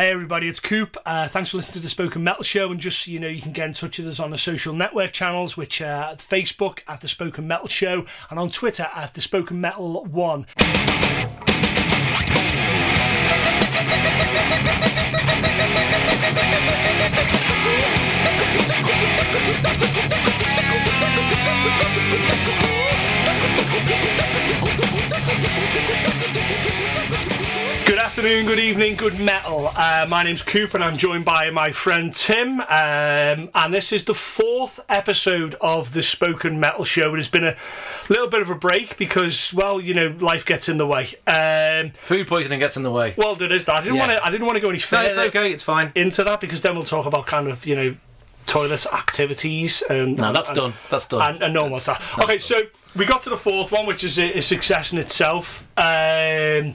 Hey everybody, it's Coop. Uh, thanks for listening to the Spoken Metal Show, and just so you know, you can get in touch with us on the social network channels, which are Facebook at the Spoken Metal Show, and on Twitter at the Spoken Metal One. Afternoon, good evening, good metal. Uh, my name's Coop, and I'm joined by my friend Tim. Um, and this is the fourth episode of the Spoken Metal Show. It has been a little bit of a break because, well, you know, life gets in the way. Um, Food poisoning gets in the way. well, there is that. I didn't Yeah. want to. I didn't want to go any No, further it's okay. It's fine. into that because then we'll talk about kind of you know toilet activities. And, No, that's and, done. That's done. And, and no one wants that. Okay, so we got to the fourth one, which is a, a success in itself. Um,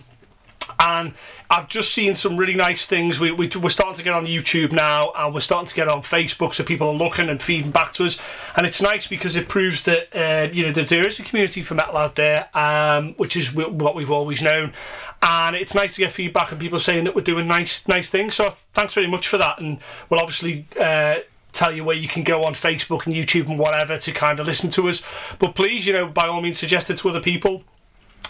and I've just seen some really nice things. We, we, we're starting to get on YouTube now, and we're starting to get on Facebook, so people are looking and feeding back to us. And it's nice because it proves that uh, you know that there is a community for metal out there, um, which is what we've always known. And it's nice to get feedback and people saying that we're doing nice nice things. So thanks very much for that. And we'll obviously. Uh, tell you where you can go on Facebook and YouTube and whatever to kind of listen to us. But please, you know, by all means, suggest it to other people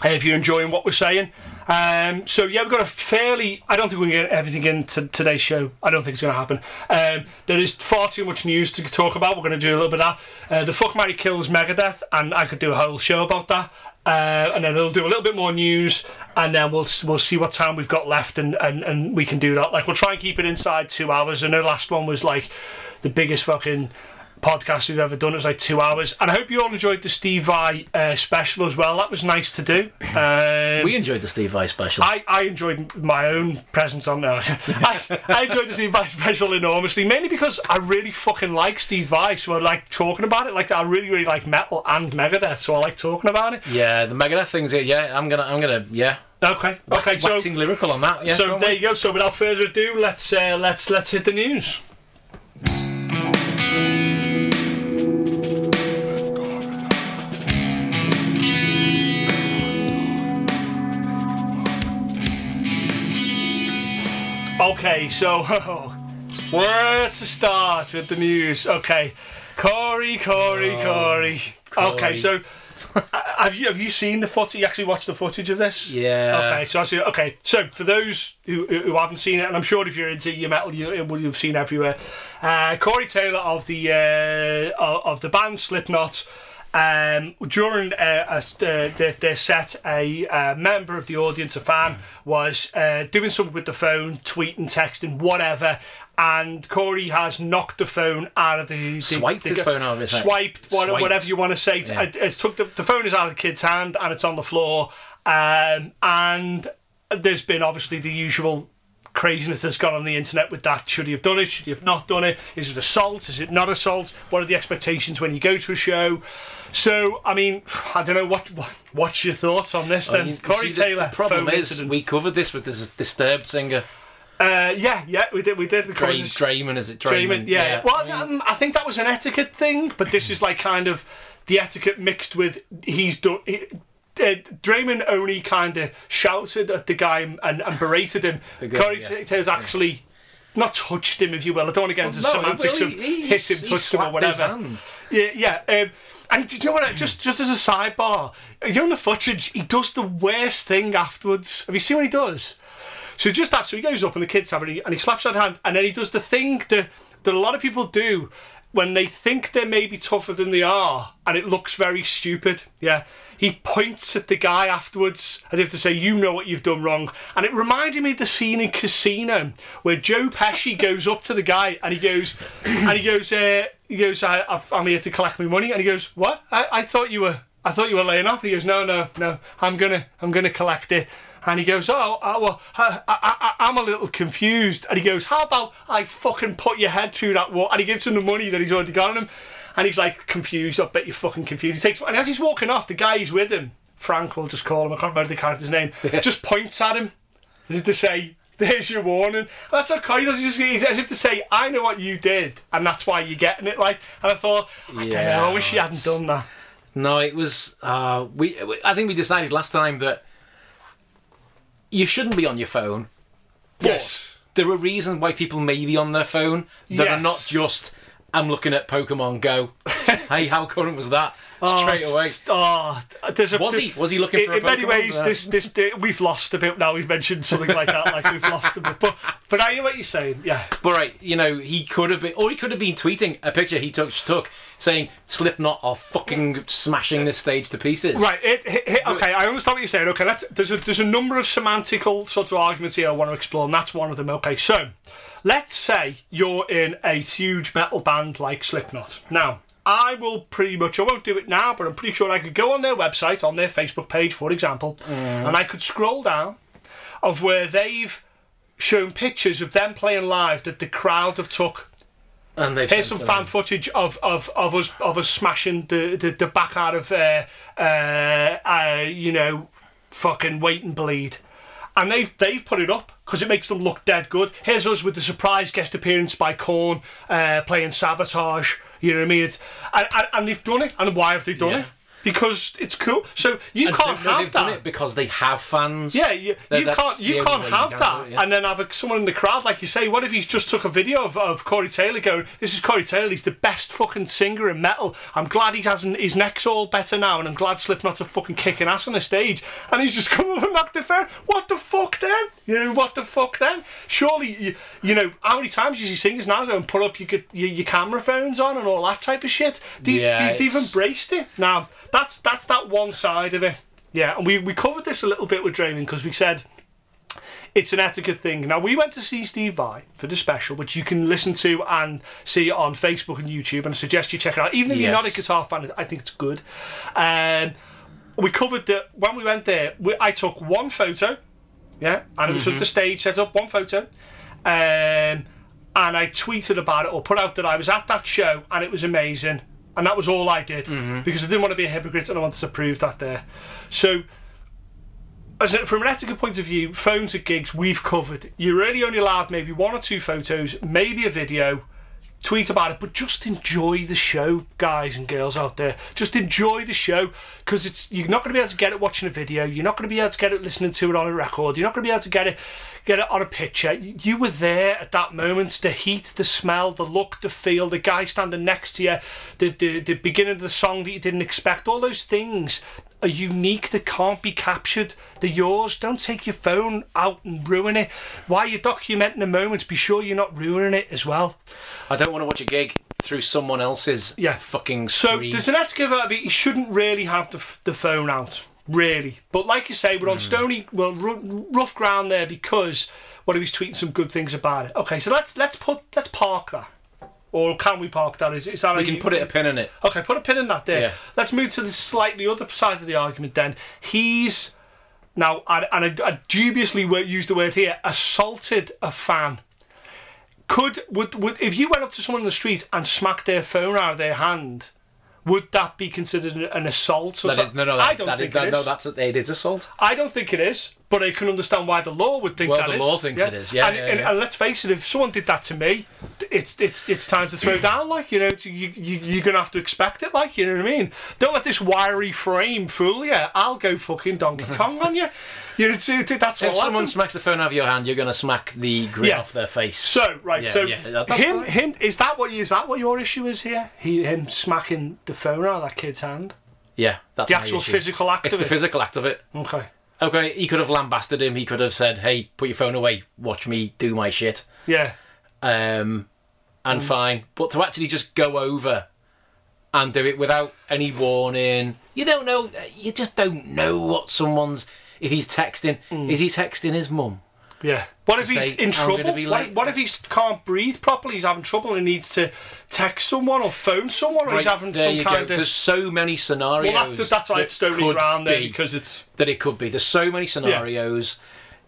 if you're enjoying what we're saying. Um, so yeah, we've got a fairly. I don't think we can get everything into today's show. I don't think it's going to happen. Um, there is far too much news to talk about. We're going to do a little bit of that. Uh, the fuck Mary kills Megadeth, and I could do a whole show about that. Uh, and then we'll do a little bit more news, and then we'll we'll see what time we've got left, and, and, and we can do that. Like we'll try and keep it inside two hours. Know the last one was like the biggest fucking podcast we've ever done. It was like two hours, and I hope you all enjoyed the Steve Vai uh, special as well. That was nice to do. Um, we enjoyed the Steve Vai special. I, I enjoyed my own presence on there. I, I enjoyed the Steve Vai special enormously, mainly because I really fucking like Steve Vai, so I like talking about it. Like I really, really like metal and Megadeth, so I like talking about it. yeah, the Megadeth things. Yeah, I'm gonna. I'm gonna. Yeah. Okay, okay, so waxing lyrical on that. Yeah. so there mate. you go. So without further ado, let's uh, let's let's hit the news. Okay, so where to start with the news? Okay, Corey, Corey, Corey. Okay, so have you have you seen the footage? You actually watched the footage of this? Yeah. Okay, so I see. Okay, so for those who, who haven't seen it, and I'm sure if you're into your metal, you you've seen everywhere. Uh, Corey Taylor of the uh, of the band Slipknot. Um, during uh, a, uh, their, set, a uh, member of the audience, a fan, was uh, doing something with the phone, tweeting, texting, whatever, and Corey has knocked the phone out of the, the Swiped the- his phone out of his hand. swiped, what- Swiped. whatever you want to say. Yeah. It- it's took the, the phone is out of the kid's hand and it's on the floor. Um, and there's been obviously the usual craziness that's gone on the internet with that. Should he have done it? Should he have not done it? Is it assault? Is it not assault? What are the expectations when you go to a show? So, I mean, I don't know what, what what's your thoughts on this then, Corey see, Taylor. The problem is, incident. we covered this with this disturbed singer, uh, yeah, yeah, we did, we did. We Dra- Draiman. Is it Draiman, Draiman? yeah. Well, I mean, um, I think that was an etiquette thing, but this is like kind of the etiquette mixed with he's done. He, uh, Draiman only kind of shouted at the guy and, and berated him. guy, Corey yeah. Taylor's actually not touched him, if you will. I don't want to get into no, semantics well, of he- he- hit him, he touched him, or whatever. Yeah, yeah. Um, and do you know what? Just just as a sidebar, you know in the footage, he does the worst thing afterwards. Have you seen what he does? So just that, so he goes up in the kids' tab and he, and he slaps that hand, and then he does the thing that that a lot of people do when they think they're maybe tougher than they are, and it looks very stupid. Yeah, he points at the guy afterwards as if to say, "You know what you've done wrong," and it reminded me of the scene in Casino where Joe Pesci goes up to the guy and he goes, and he goes, uh, he goes, I, "I'm here to collect my money," and he goes, "What? I, I thought you were." I thought you were laying off. He goes, no, no, no. I'm gonna, I'm gonna collect it. And he goes, oh, uh, well, I, I, I, I'm a little confused. And he goes, how about I fucking put your head through that wall? And he gives him the money that he's already got on him. And he's like, confused. I bet you're fucking confused. He takes, and as he's walking off, the guy who's with him, Frank, we'll just call him. I can't remember the character's name. Just points at him, as if to say, "There's your warning." And that's okay. He does just he's as if to say, "I know what you did, and that's why you're getting it." Like, and I thought, I don't know. I wish he hadn't done that. No, it was. Uh, we. I think we decided last time that you shouldn't be on your phone. But Yes. there are reasons why people may be on their phone that are not just I'm looking at Pokemon Go. hey, how current was that? Oh, Straight away. s- Oh, Was he? Was he looking in, for a in many ways, Uh, this, this this we've lost a bit now. We've mentioned something like that, like we've lost a bit. But but I hear what you're saying. Yeah, But right, you know, he could have been, or he could have been tweeting a picture he took, took saying Slipknot are fucking smashing this stage to pieces. right. It, it, it- okay, I understand what you're saying. Okay, let's, there's a there's a number of semantical sorts of arguments here I want to explore, and that's one of them. Okay, so let's say you're in a huge metal band like Slipknot. Now, I will pretty much, I won't do it now, but I'm pretty sure I could go on their website, on their Facebook page, for example, and I could scroll down of where they've shown pictures of them playing live that the crowd have took. And they've Here's some them- fan footage of, of, of us of us smashing the, the, the back out of uh, uh, uh, you know fucking wait and bleed, and they've they've put it up because it makes them look dead good. Here's us with the surprise guest appearance by Korn uh, playing Sabotage. You know what I mean? It's and, and, and they've done it. And why have they done Yeah. it? Because it's cool. So you And can't have that. done it because they have fans. Yeah, you, you can't you can't way you have that it, yeah. and then have a, someone in the crowd like you say. What if he's just took a video of, of Corey Taylor going, "This is Corey Taylor. He's the best fucking singer in metal. I'm glad he hasn't his neck's all better now, and I'm glad Slipknot's are fucking kicking ass on the stage." And he's just come up and knocked the phone. What the fuck then? You know what the fuck then? Surely you you know how many times you see singers now go and put up your your, your camera phones on and all that type of shit. They, Yeah, they, they've embraced it now. That's that's that one side of it. Yeah, and we, we covered this a little bit with Draiman because we said it's an etiquette thing. Now, we went to see Steve Vai for the special, which you can listen to and see on Facebook and YouTube, and I suggest you check it out. Even if you're not a guitar fan, I think it's good. Um, we covered that when we went there, we, I took one photo, yeah, and it was at the stage set up, one photo. Um, and I tweeted about it or put out that I was at that show and it was amazing. And that was all I did mm-hmm. because I didn't want to be a hypocrite and I wanted to prove that there. So, as a, from an etiquette point of view, phones at gigs we've covered. You're really only allowed maybe one or two photos, maybe a video. Tweet about it, but just enjoy the show, guys and girls out there. Just enjoy the show because it's you're not going to be able to get it watching a video. You're not going to be able to get it listening to it on a record. You're not going to be able to get it get it on a picture. You were there at that moment. The heat, the smell, the look, the feel. The guy standing next to you, the the, the beginning of the song that you didn't expect. All those things are unique that can't be captured. They're yours. Don't take your phone out and ruin it. While you're documenting the moments, be sure you're not ruining it as well. I don't want to watch a gig through someone else's Yeah. fucking So screen. there's an etiquette of it. You shouldn't really have the, the phone out, really. But like you say, we're on hmm. stony, well, r- rough ground there because what he was tweeting some good things about it. Okay, so let's let's put let's park that, or can we park that? Is, is that we can put it a pin in it. Okay, put a pin in that there. Yeah. Let's move to the slightly other side of the argument then. He's now, and, and I, I dubiously use the word here, assaulted a fan. Could would, would if you went up to someone in the street and smacked their phone out of their hand, would that be considered an assault? Or That is, no, no, I don't that think is, it that, is. no, that's it is assault. I don't think it is, but I can understand why the law would think that is. Well, that the is. law thinks it is, yeah, And, yeah, and, yeah. and let's face it, if someone did that to me, it's it's it's time to throw down. Like you know, it's, you, you you're gonna have to expect it. Like you know what I mean. Don't let this wiry frame fool you. I'll go fucking Donkey Kong on you. You know, it's, that's If what someone happens. smacks the phone out of your hand, you're going to smack the grin Yeah. off their face. So right, Yeah, so yeah, that- him fine. him is that what is that what your issue is here? He him smacking the phone out of that kid's hand. yeah, that's The actual physical act of it. It's the physical act of it. Okay. Okay, he could have lambasted him. He could have said, "Hey, put your phone away. Watch me do my shit." Yeah. Um, and Mm. fine, but to actually just go over and do it without any warning, you don't know. You just don't know what someone's. If he's texting, Mm. is he texting his mum? Yeah. What if he's say, in trouble? What, what if he can't breathe properly? He's having trouble and needs to text someone or phone someone, or he's Right, having there some you kind go. of. There's so many scenarios. Well, that's, that's why that it's stony could ground there be because it's. that it could be. There's so many scenarios.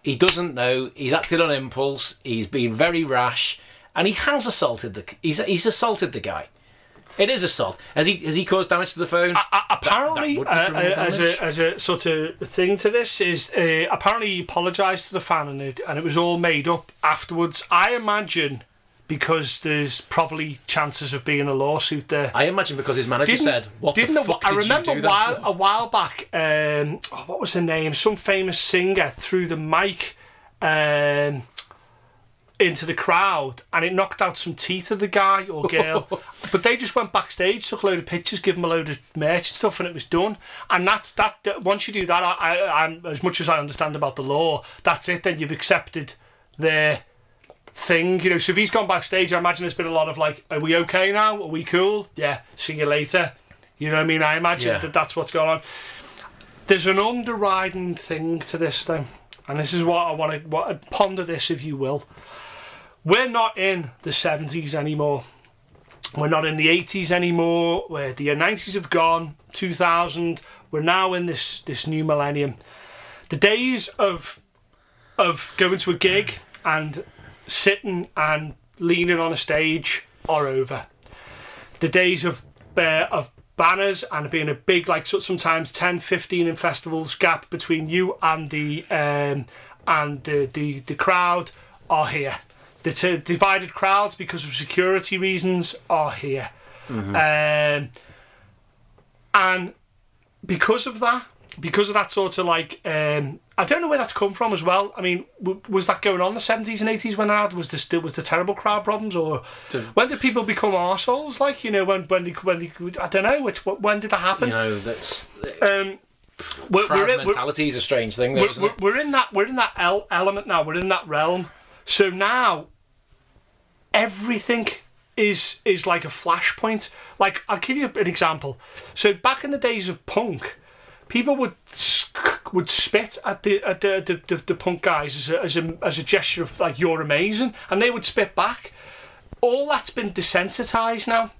He doesn't know. He's acted on impulse. He's been very rash, and he has assaulted the. He's he's assaulted the guy. It is assault. Has he has he caused damage to the phone? Uh, apparently, would be uh, uh, as a as a sort of thing to this is uh, apparently he apologised to the fan and it and it was all made up afterwards. I imagine because there's probably chances of being a lawsuit there. I imagine because his manager said, "What the didn't a- fuck I did remember you do a while that a while back. Um, oh, what was her name? Some famous singer threw the mic. Um, into the crowd and it knocked out some teeth of the guy or girl. but they just went backstage, took a load of pictures, give them a load of merch and stuff, and it was done. And that's that. that once you do that, I, I, I'm as much as I understand about the law, that's it. Then you've accepted their thing. You know, so if he's gone backstage, I imagine there's been a lot of like, "Are we okay now? Are we cool? Yeah, see you later." You know what I mean? I imagine Yeah. that that's what's going on. There's an underriding thing to this thing, and this is what I want to ponder this, if you will. We're not in the 70s anymore. We're not in the 80s anymore. Where the 90s have gone. 2000. We're now in this this new millennium. The days of of going to a gig and sitting and leaning on a stage are over. The days of uh, of banners and being a big like sometimes 10 15 in festivals gap between you and the um, and the, the the crowd are here the t- divided crowds because of security reasons are here um, and because of that because of that sort of like um, I don't know where that's come from as well. I mean, w- was that going on in the seventies and eighties when I had was there still was the terrible crowd problems or To- when did people become arseholes? Like you know when when they, when they, I don't know when did that happen? You know, that's Um, we're, crowd we're, in- we're, mentality is a strange thing, though, we're, isn't we're, it? we're in that we're in that el- element now. We're in that realm. So now everything is is like a flashpoint. Like I'll give you an example. So back in the days of punk, people would would spit at the at the the, the, the punk guys as a, as a as a gesture of like you're amazing, and they would spit back. All that's been desensitized now.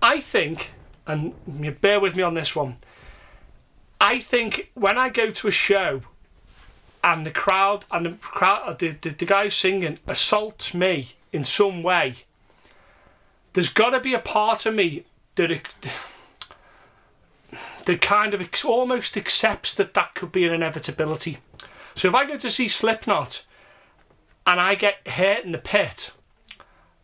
I think, and bear with me on this one. I think when I go to a show and the crowd and the crowd, the, the, the guy singing assaults me in some way, there's got to be a part of me that it, that kind of almost accepts that that could be an inevitability. So if I go to see Slipknot and I get hurt in the pit,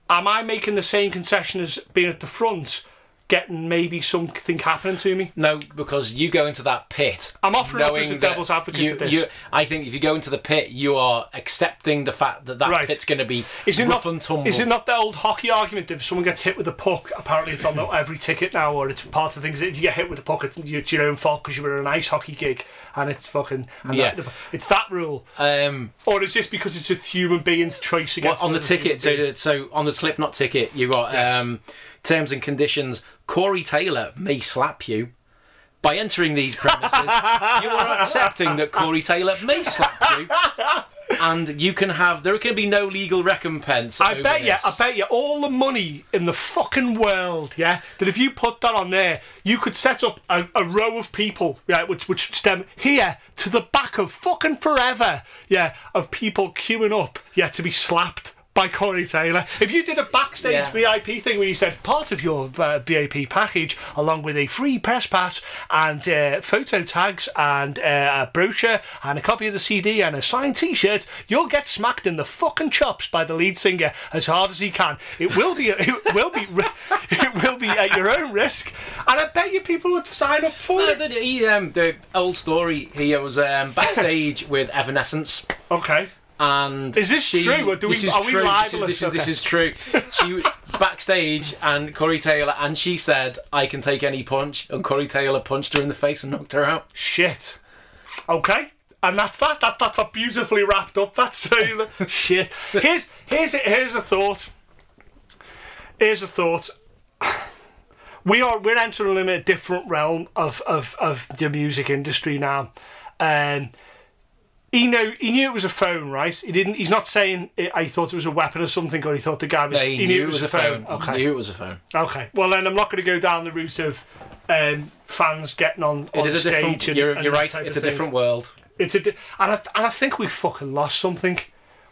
am I making the same concession as being at the front, getting maybe something happening to me? No, because you go into that pit. I'm offering up as a devil's advocate you, of this. You, I think if you go into the pit, you are accepting the fact that that Right. pit's going to be Is it rough not? and tumble. Is it not the old hockey argument that if someone gets hit with a puck, apparently it's on every ticket now, or it's part of things that if you get hit with a puck, it's, it's your own fault because you were in an ice hockey gig, and it's fucking. And Yeah. that- it's that rule, Um, or is this because it's a human being's choice well, against on the ticket, so, so on the Slipknot ticket, you got Yes. um, terms and conditions. Corey Taylor may slap you. By entering these premises, you are accepting that Corey Taylor may slap you, and you can have there can be no legal recompense. I bet you. I bet you, all the money in the fucking world, yeah, that if you put that on there, you could set up a, a row of people, right, which which stem here to the back of fucking forever, yeah, of people queuing up, yeah, to be slapped by Corey Taylor. If you did a backstage Yeah. VIP thing where you said part of your uh, VIP package, along with a free press pass and uh, photo tags and uh, a brochure and a copy of the CD and a signed T-shirt, you'll get smacked in the fucking chops by the lead singer as hard as he can. It will be, it will be, it will be at your own risk, and I bet you people would sign up for No, it. the, he, um, the old story here was um, backstage with Evanescence. Okay. And Is this she- true, or do we- this is are we true. This is, libelous? this is this is true. She backstage and Corey Taylor and she said, "I can take any punch." And Corey Taylor punched her in the face and knocked her out. Shit. Okay. And that's that. That that's a beautifully wrapped up. That's shit. Here's here's a, here's a thought. Here's a thought. We are we're entering a different realm of, of, of the music industry now. Um, he knew he knew it was a phone, right? He didn't. He's not saying I thought it was a weapon or something, or he thought the guy was. They he knew it was a phone. Okay. He knew it was a phone. Okay. Well, then I'm not going to go down the route of um, fans getting on, on It is a stage. different. and, you're and you're right. It's a thing. different world. It's a, di- and I, and I think we fucking lost something.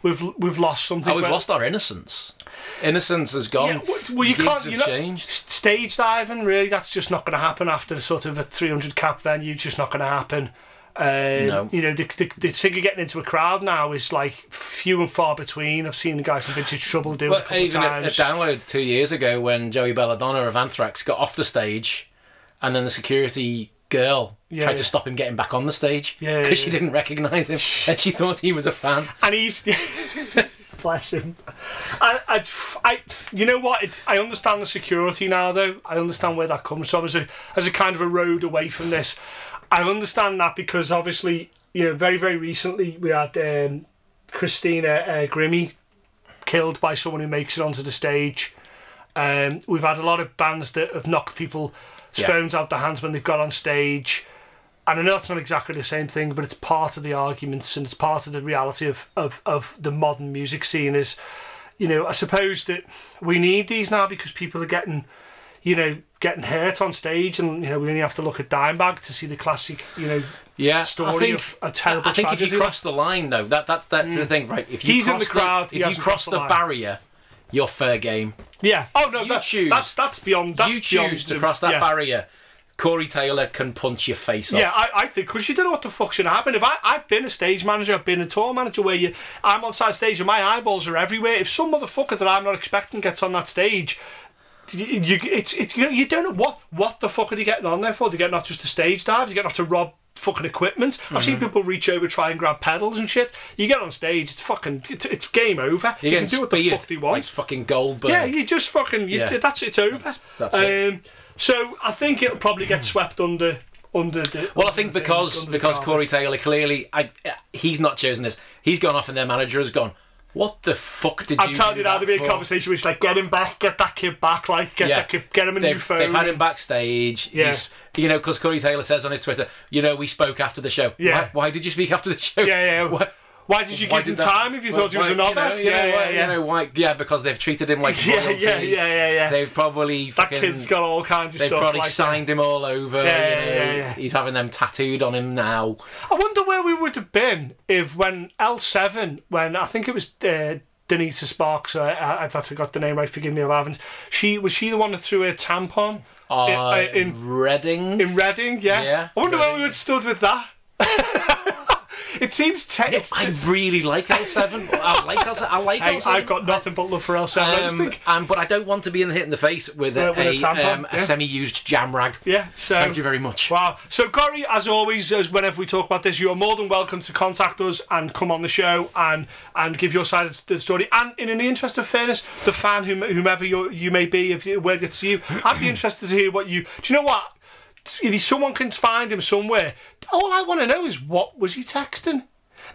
We've we've lost something. Oh, we've lost our innocence. Innocence has gone. Yeah, well, you Gigs can't. You know, changed. stage diving really. That's just not going to happen after sort of a 300 cap venue. Just not going to happen. Um, No. You know, the, the, the singer getting into a crowd now is like few and far between. I've seen the guy from Vintage Trouble do it a couple even of at, at times. download two years ago when Joey Belladonna of Anthrax got off the stage, and then the security girl Yeah, tried yeah. to stop him getting back on the stage because yeah, she didn't recognise him and she thought he was a fan. and he's bless him. I, I, I, you know what? It's, I understand the security now, though. I understand where that comes from as a as a kind of a road away from this. I understand that because obviously, you know, very very recently we had um, Christina uh, Grimmie killed by someone who makes it onto the stage. Um, we've had a lot of bands that have knocked people's Yeah. phones out their hands when they've got on stage. And I know it's not exactly the same thing, but it's part of the arguments and it's part of the reality of, of, of the modern music scene is, you know, I suppose that we need these now because people are getting, you know, getting hurt on stage and, you know, we only have to look at Dimebag to see the classic, you know, Yeah, story I think, of a terrible I think if you cross the line, though, that that's that's the mm. thing, right? If you He's in cross the crowd, he if you cross the the barrier, you're fair game. Yeah. Oh, no, You that, choose- that's, that's beyond, that's you choose to the- cross that yeah. barrier. Corey Taylor can punch your face off. Yeah, I, I think because you don't know what the fuck's gonna happen. If I, I've been a stage manager, I've been a tour manager where you, I'm on side stage and my eyeballs are everywhere. If some motherfucker that I'm not expecting gets on that stage, you, you it's it's you, know, you don't know what what the fuck are they getting on there for? They're getting off just a stage dive. They're getting off to rob fucking equipment. I've Mm-hmm. seen people reach over try and grab pedals and shit. You get on stage, it's fucking it's, it's game over. You're you can do what the fuck they want. like fucking Goldberg. Yeah, you just fucking you, Yeah. that's it's over. That's- that's it. um, So I think it'll probably get swept under under the. Well, I think thing, because under because. Corey Taylor clearly, I he's not chosen this. He's gone off, and their manager has gone. What the fuck did I'm you? telling do you now to be a for?" conversation which like get him back, get that kid back, like get Yeah. that kid, get him a new They've, phone. they've had him backstage. Yeah. He's, you know, because Corey Taylor says on his Twitter, you know, we spoke after the show. Yeah. Why, why did you speak after the show? Yeah, yeah. Why, Why did you why give him that- time if you why- thought he was another? You know, you yeah, yeah, yeah. You know why? Yeah, because they've treated him like yeah, royalty. yeah, yeah, yeah, yeah. They've probably that fucking, kid's got all kinds of stuff. They've probably like signed him all over. Yeah, you yeah, know, yeah, yeah. He's having them tattooed on him now. I wonder where we would have been if when L7, when I think it was uh, Donita Sparks, uh, I, I thought I got the name right, forgive me, Evans. She was she the one that threw a tampon Uh, in, in Reading. in Reading? Yeah. Yeah, I wonder where we would have stood with that. it seems te- it's, I really like L7. I like L7. I like I, L7. I've got nothing but love for L7. I just Um, think, um, but I don't want to be in the hit in the face with a, With- a um, a semi-used jam rag. yeah. So Thank you very much. Wow. So, Corey, as always, as whenever we talk about this, you are more than welcome to contact us and come on the show and and give your side of the story. And in, the interest of fairness, the fan, whom, whomever you, you may be, if you, where to you, I'd be interested to hear what you. Do you know what? If someone can find him somewhere, all I want to know is what was he texting.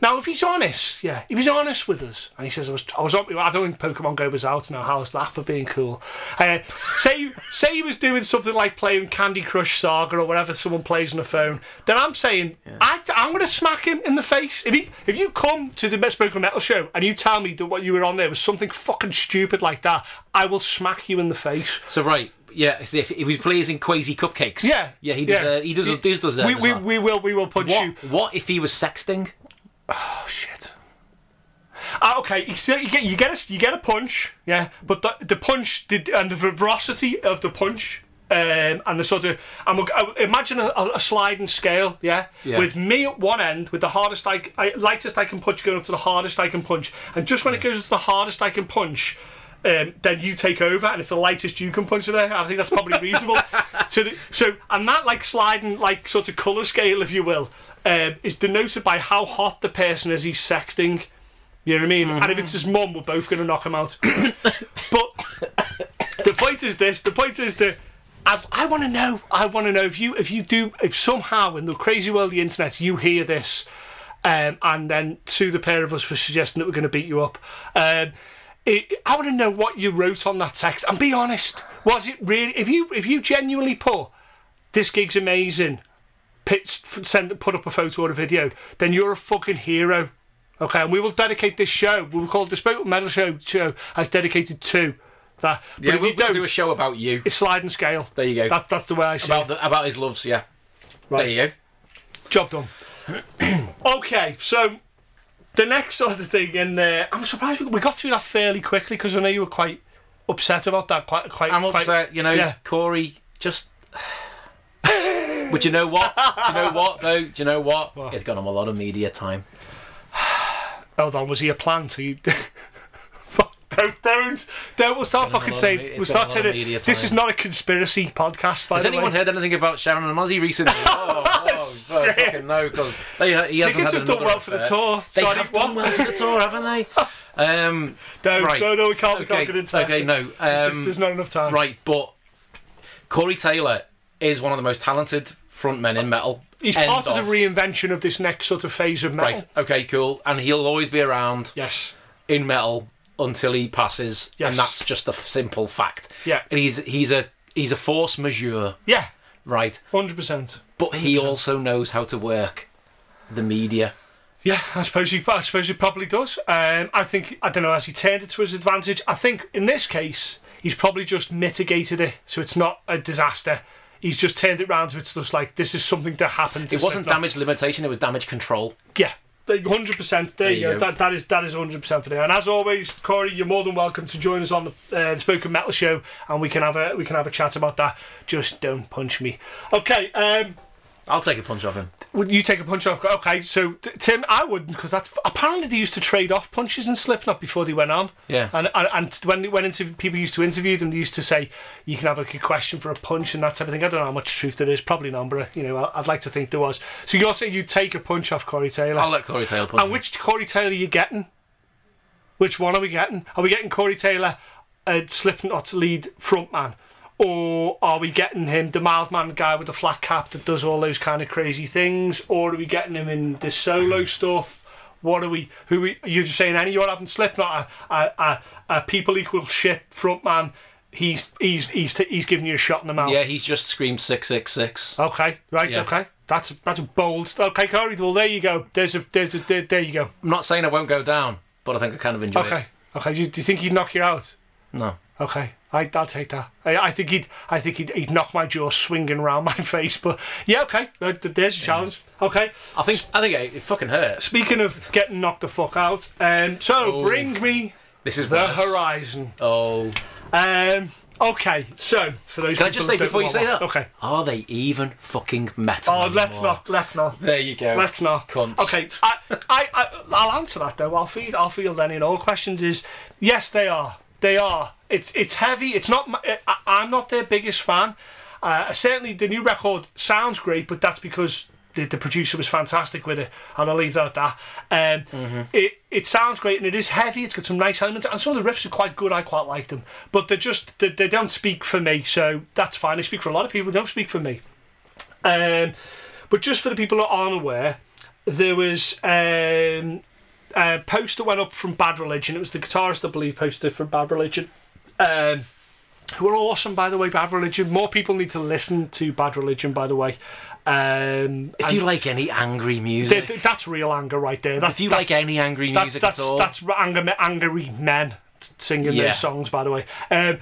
Now, if he's honest, yeah, if he's honest with us, and he says I was, I was, on, I don't think Pokemon Go was out now. How's that for being cool? Uh, say, say he was doing something like playing Candy Crush Saga or whatever someone plays on the phone. Then I'm saying I, I'm going to smack him in the face. If he, if you come to the Best Pokemon Metal show and you tell me that what you were on there was something fucking stupid like that, I will smack you in the face. So right, yeah. so If, if he plays in Quasi Cupcakes, Yeah, yeah, he does. yeah. Uh, he does. does deserve We, we, we will, we will punch you. What, what if he was sexting? Oh shit. Ah, okay, you, see, you get you get a you get a punch, yeah, but the the punch the, and the velocity of the punch. Um, and the sort of, and we'll, uh, imagine a, a sliding scale, yeah? Yeah. with me at one end, with the hardest I, I lightest I can punch going up to the hardest I can punch, and just when it goes to the hardest I can punch, um, then you take over, and it's the lightest you can punch there. I think that's probably reasonable. so, the, so, and that like sliding, like sort of color scale, if you will, um, is denoted by how hot the person is he's sexting. You know what I mean? And if it's his mum, we're both going to knock him out. but the point is this: the point is that. I, I want to know. I want to know if you, if you do, if somehow in the crazy world of the internet you hear this, um, and then sue the pair of us for suggesting that we're going to beat you up. Um, it, I want to know what you wrote on that text, and be honest. Was it really? If you if you genuinely put this gig's amazing, pit, send put up a photo or a video, then you're a fucking hero. Okay, and we will dedicate this show. We will call it the Spoke Metal Show show as dedicated to that. But Yeah, if we'll, you we'll don't, a show about you. it's sliding scale. There you go. That, that's the way I see about it. the, about his loves. Yeah. Right. There you go. Job done. okay, so the next sort of thing, and uh, I'm surprised we- we got through that fairly quickly because I know you were quite upset about that. Quite, quite. I'm quite, upset. You know, yeah. Corey just. but you know what? Do you know what though? Do you know what? It's got him a lot of media time. Hold on, was he a plant? He... don't, don't, don't. We'll start fucking him a lot saying. me- We'll start got a lot of saying. media This is not a conspiracy podcast. By Has anyone way. heard anything about Sharon and Ozzy recently? oh, oh, oh fucking no, because he hasn't Tickets had have done another well for the affair. tour. They Sorry, have what? done well for the tour, haven't they? Um, No, Right. no, no, we can't, we can't get into that. okay, no, It's just- um, there's not enough time. right, but Corey Taylor is one of the most talented frontmen in metal. He's End part of the reinvention of this next sort of phase of metal. Right. Okay. Cool. And he'll always be around Yes. in metal until he passes, Yes. and that's just a f- simple fact. Yeah. And he's he's a he's a force majeure, Yeah. Right? Hundred percent. But he also knows how to work the media. Yeah, I suppose he. I suppose he probably does. Um, I think I don't know. Has he turned it to his advantage? I think in this case, he's probably just mitigated it, so it's not a disaster. He's just turned it round to it's just like this is something that happened. To It wasn't Slipknot. damage limitation; it was damage control. Yeah, hundred percent. There, you go. That, that is that is hundred percent for there. And as always, Corey, you're more than welcome to join us on the, uh, the Spoken Metal Show, and we can have a we can have a chat about that. Just don't punch me. Okay. Um, I'll take a punch off him. would you take a punch off? Okay. So t- Tim, I wouldn't because that's apparently they used to trade off punches in Slipknot before they went on. Yeah. And and, and when when into, people used to interview them, they used to say you can have like a question for a punch and that type of thing. I don't know how much truth there is. Probably none, but uh, you know, I'd like to think there was. So you're saying you'd take a punch off Corey Taylor? I'll let Corey Taylor punch And me. which Corey Taylor are you getting? Which one are we getting? Are we getting Corey Taylor, uh, Slipknot's lead frontman? Or are we getting him, the mild man guy with the flat cap that does all those kind of crazy things? Or are we getting him in the solo stuff? What are we? Who we? You're just saying any? You're having Slipknot, a, a, a, a people equal shit frontman. He's he's he's t- he's giving you a shot in the mouth. Yeah, he's just screamed six six six. Okay. Right. Yeah. Okay. That's that's a bold. Okay, Corey. Well, there you go. There's a there's a there, there you go. I'm not saying I won't go down, but I think I kind of enjoy it. Okay. Okay. Do you, do you think he'd knock you out? No. Okay. I, I'll take that. I, I think he'd. I think he'd, he'd knock my jaw swinging around my face. But yeah, okay. Uh, There's a challenge. Okay. I think I think it, it fucking hurts. Speaking of getting knocked the fuck out, um, so Oh. bring me This is the worse. horizon. Oh, Um. Okay. So for those. can I people just say that don't before you know say what- that? Okay. Are they even fucking metal? Oh, let's anymore? not. Let's not. There you go. Let's not. Cunts. Okay, I, I, I, I'll answer that though. I'll feel, I'll feel then in all questions is yes, they are. They are. It's, it's heavy. It's not. I, I'm not their biggest fan. Uh, certainly, the new record sounds great, but that's because the, the producer was fantastic with it, and I'll leave that at that. Um, It it sounds great, and it is heavy. It's got some nice elements, and some of the riffs are quite good. I quite like them, but they're just they, they don't speak for me, so that's fine. They speak for a lot of people. They don't speak for me. Um, but just for the people that aren't aware, there was um, a poster went up from Bad Religion. It was the guitarist, I believe, posted from Bad Religion. Um, who are awesome, by the way, Bad Religion. More people need to listen to Bad Religion, by the way. Um, If you like any angry music, th- that's real anger right there. That's, if you like any angry that's, music that's, at all, that's anger, angry men singing Yeah. those songs, by the way. Um,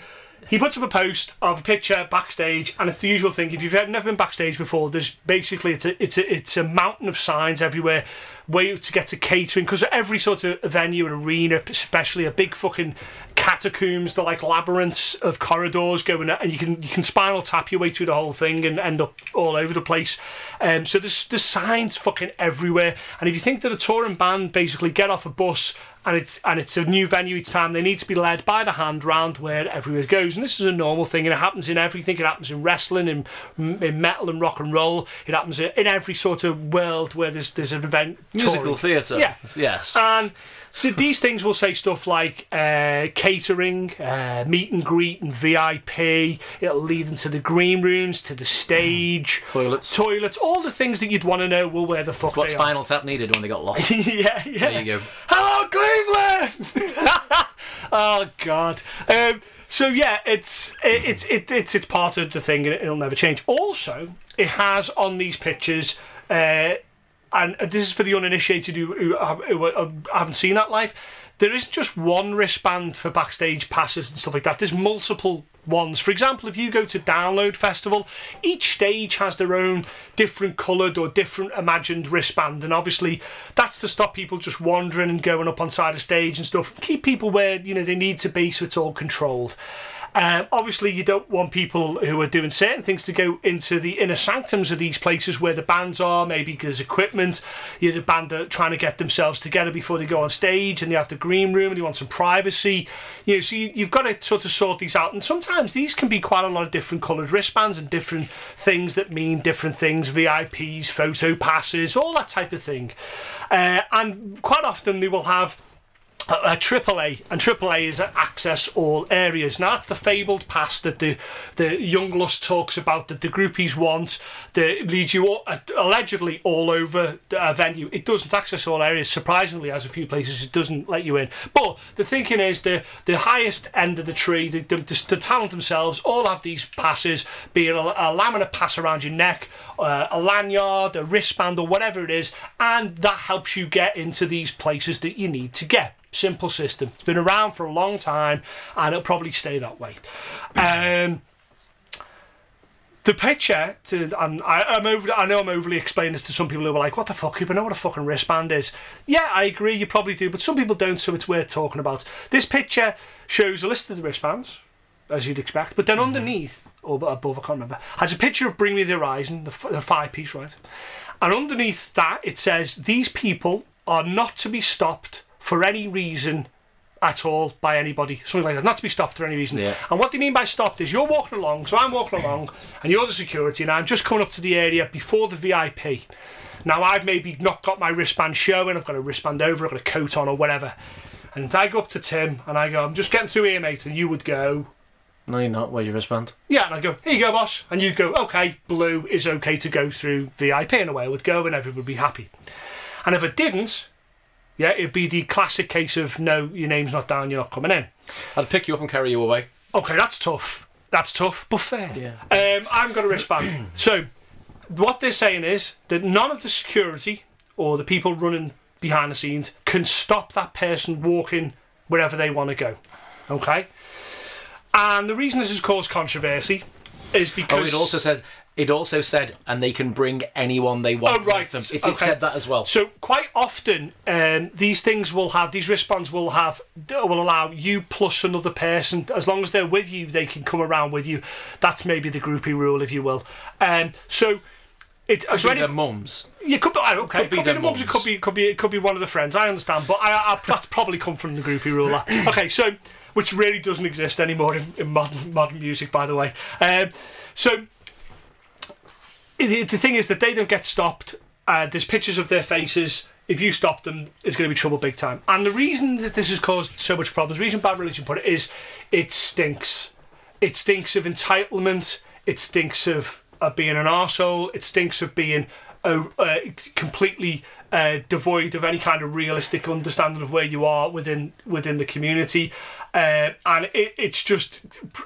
he puts up a post of a picture backstage, and it's the usual thing. If you've never been backstage before, there's basically it's a it's a it's a mountain of signs everywhere, way to get to catering because every sort of venue and arena, especially a big fucking catacombs, they're like labyrinths of corridors going, and you can you can spinal tap your way through the whole thing and end up all over the place. Um, so there's there's signs fucking everywhere, and if you think that a touring band basically get off a bus and it's and it's a new venue each time. They need to be led by the hand round where everywhere goes, and this is a normal thing, and it happens in everything. It happens in wrestling, in, in metal and rock and roll. It happens in every sort of world where there's there's an event. musical touring. theatre. Yeah. Yes. And so these things will say stuff like uh, catering, uh, meet and greet, and VIP. It'll lead into the green rooms, to the stage, Toilets. toilets, all the things that you'd want to know. Well, where the fuck what Spinal Tap needed when they got lost. yeah, yeah. There you go. Hello, Cleveland. oh God. Um, so yeah, it's it, it's it, it's it's part of the thing, and it'll never change. Also, it has on these pictures. Uh, and uh, this is for the uninitiated who, who, who, who um, haven't seen that live. There isn't just one wristband for backstage passes and stuff like that. There's multiple ones. For example, if you go to Download Festival, each stage has their own different coloured or different imagined wristband, and obviously that's to stop people just wandering and going up on side of stage and stuff. Keep people where you know they need to be, so it's all controlled. Um, obviously, you don't want people who are doing certain things to go into the inner sanctums of these places where the bands are. Maybe there's equipment, you know, the band are trying to get themselves together before they go on stage, and they have the green room, and they want some privacy. You know, so you, you've got to sort of sort these out. And sometimes these can be quite a lot of different coloured wristbands and different things that mean different things. VIPs, photo passes, all that type of thing. Uh, and quite often they will have uh, AAA, and AAA is access all areas. Now that's the fabled pass that the the young lust talks about that the groupies want that leads you all, uh, allegedly all over the uh, venue. It doesn't access all areas. Surprisingly, as a few places it doesn't let you in. But the thinking is the the highest end of the tree, the, the, the talent themselves, all have these passes, being a, a laminate pass around your neck, uh, a lanyard, a wristband, or whatever it is, and that helps you get into these places that you need to get. Simple system. It's been around for a long time, and it'll probably stay that way. Um, the picture, to, I'm, I, I'm over, I know I'm overly explaining this to some people who are like, "What the fuck? You know what a fucking wristband is?" Yeah, I agree. You probably do, but some people don't, so it's worth talking about. This picture shows a list of the wristbands, as you'd expect, but then underneath or above, I can't remember, has a picture of Bring Me the Horizon, the, f- the five piece, right? And underneath that, it says these people are not to be stopped for any reason at all by anybody. Something like that. Not to be stopped for any reason. Yeah. And what they mean by stopped is you're walking along, so I'm walking along, and you're the security, and I'm just coming up to the area before the VIP. Now I've maybe not got my wristband showing, I've got a wristband over, I've got a coat on or whatever. And I go up to Tim and I go, I'm just getting through here, mate, and you would go, No, you're not. Where's your wristband? yeah, and I go, here you go, boss. And you'd go, okay, blue is okay to go through VIP, and away I would go, and everyone would be happy. And if it didn't, yeah, it'd be the classic case of no, your name's not down, you're not coming in. I'd pick you up and carry you away. Okay, that's tough. That's tough, but fair. Yeah. Um, I'm going to wristband. so, what they're saying is that none of the security or the people running behind the scenes can stop that person walking wherever they want to go. Okay? And the reason this has caused controversy is because. Oh, because. it also says. It also said, and they can bring anyone they want. Oh, right. with them. It, Okay. it said that as well. So quite often, um, these things will have these wristbands will have will allow you plus another person as long as they're with you, they can come around with you. That's maybe the groupie rule, if you will. Um, so. It, Could so be any- their mums. you could be okay. Could, Could be be the mums. It could be. Could be. It could be one of the friends. I understand, but I, I, that's probably come from the groupie ruler. Okay, so which really doesn't exist anymore in, in modern modern music, by the way. Um, so the thing is that they don't get stopped. Uh, there's pictures of their faces. If you stop them, it's going to be trouble big time. And the reason that this has caused so much problems, the reason Bad Religion put it is, it stinks. It stinks of entitlement. It stinks of, of being an arsehole. It stinks of being uh, uh, completely uh, devoid of any kind of realistic understanding of where you are within within the community. Uh, and it, it's just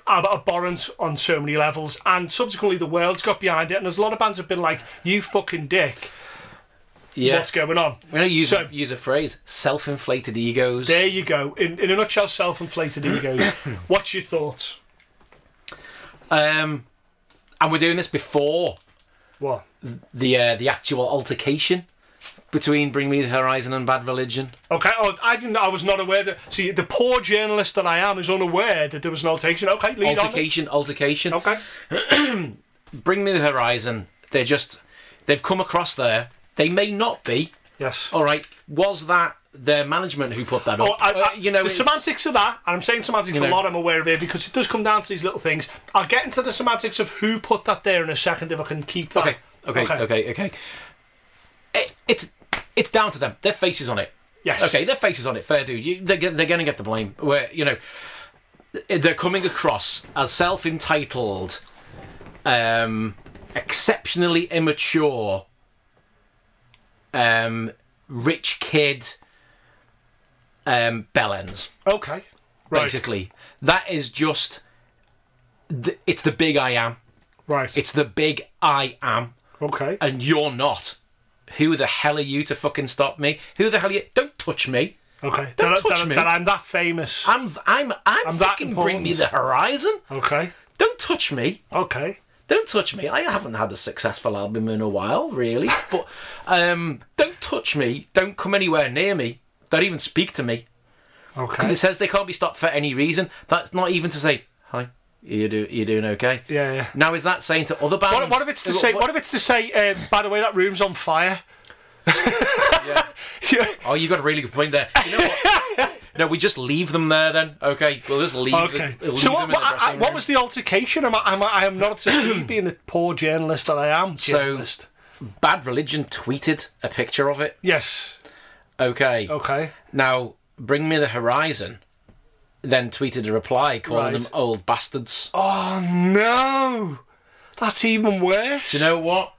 ab- abhorrent on so many levels. And subsequently, the world's got behind it, and there's a lot of bands have been like, "You fucking dick, Yeah. what's going on?" Going to use, So- use a phrase self-inflated egos. There you go. In, in a nutshell, self-inflated egos. What's your thoughts? Um, and we're doing this before What? the uh, the actual altercation between Bring Me the Horizon and Bad Religion. Okay. Oh, I didn't. I was not aware that. See, the poor journalist that I am is unaware that there was an altercation. Okay, lead Altercation, altercation. on. Okay. Bring Me the Horizon. They're just they've come across there. They may not be. Yes. All right. Was that their management who put that up? Oh, I, Uh, I, you know, the semantics of that, and I'm saying semantics You a lot. I'm aware of it because it does come down to these little things. I'll get into the semantics of who put that there in a second if I can keep that. Okay, okay, okay, okay. It, it's it's down to them. Their faces on it. Yes. Okay, their faces on it. Fair dude. You, they're, they're going to get the blame. Where you know they're coming across as self-entitled, um, exceptionally immature, um, rich kid, um, bellends. Okay. Right. Basically, that is just. The, it's the big I am. Right. It's the big I am okay. and you're not. Who the hell are you to fucking stop me? Who the hell are you? Don't touch me. Okay. Don't that, touch that, me. that I'm that famous. I'm I'm I'm, I'm fucking bring me the horizon. Okay. Don't touch me. Okay. Don't touch me. I haven't had a successful album in a while, really. but um, don't touch me. Don't come anywhere near me. Don't even speak to me. Okay. Because it says they can't be stopped for any reason. That's not even to say hi. You do you doing okay? Yeah, yeah. Now is that saying to other bands? What, what if it's to say? What if it's to say? Um, by the way, that room's on fire. Yeah. Yeah. Oh, you got a really good point there. You know what? no, we just leave them there then. Okay, we'll just leave, Okay. the, leave So what? What, I, what was the altercation? Am I? Am I, I am not being the poor journalist that I am. So- Bad Religion tweeted a picture of it. yes. Okay. Okay. Now, Bring Me the Horizon then tweeted a reply calling Right. them old bastards. Oh no, that's even worse. Do you know what?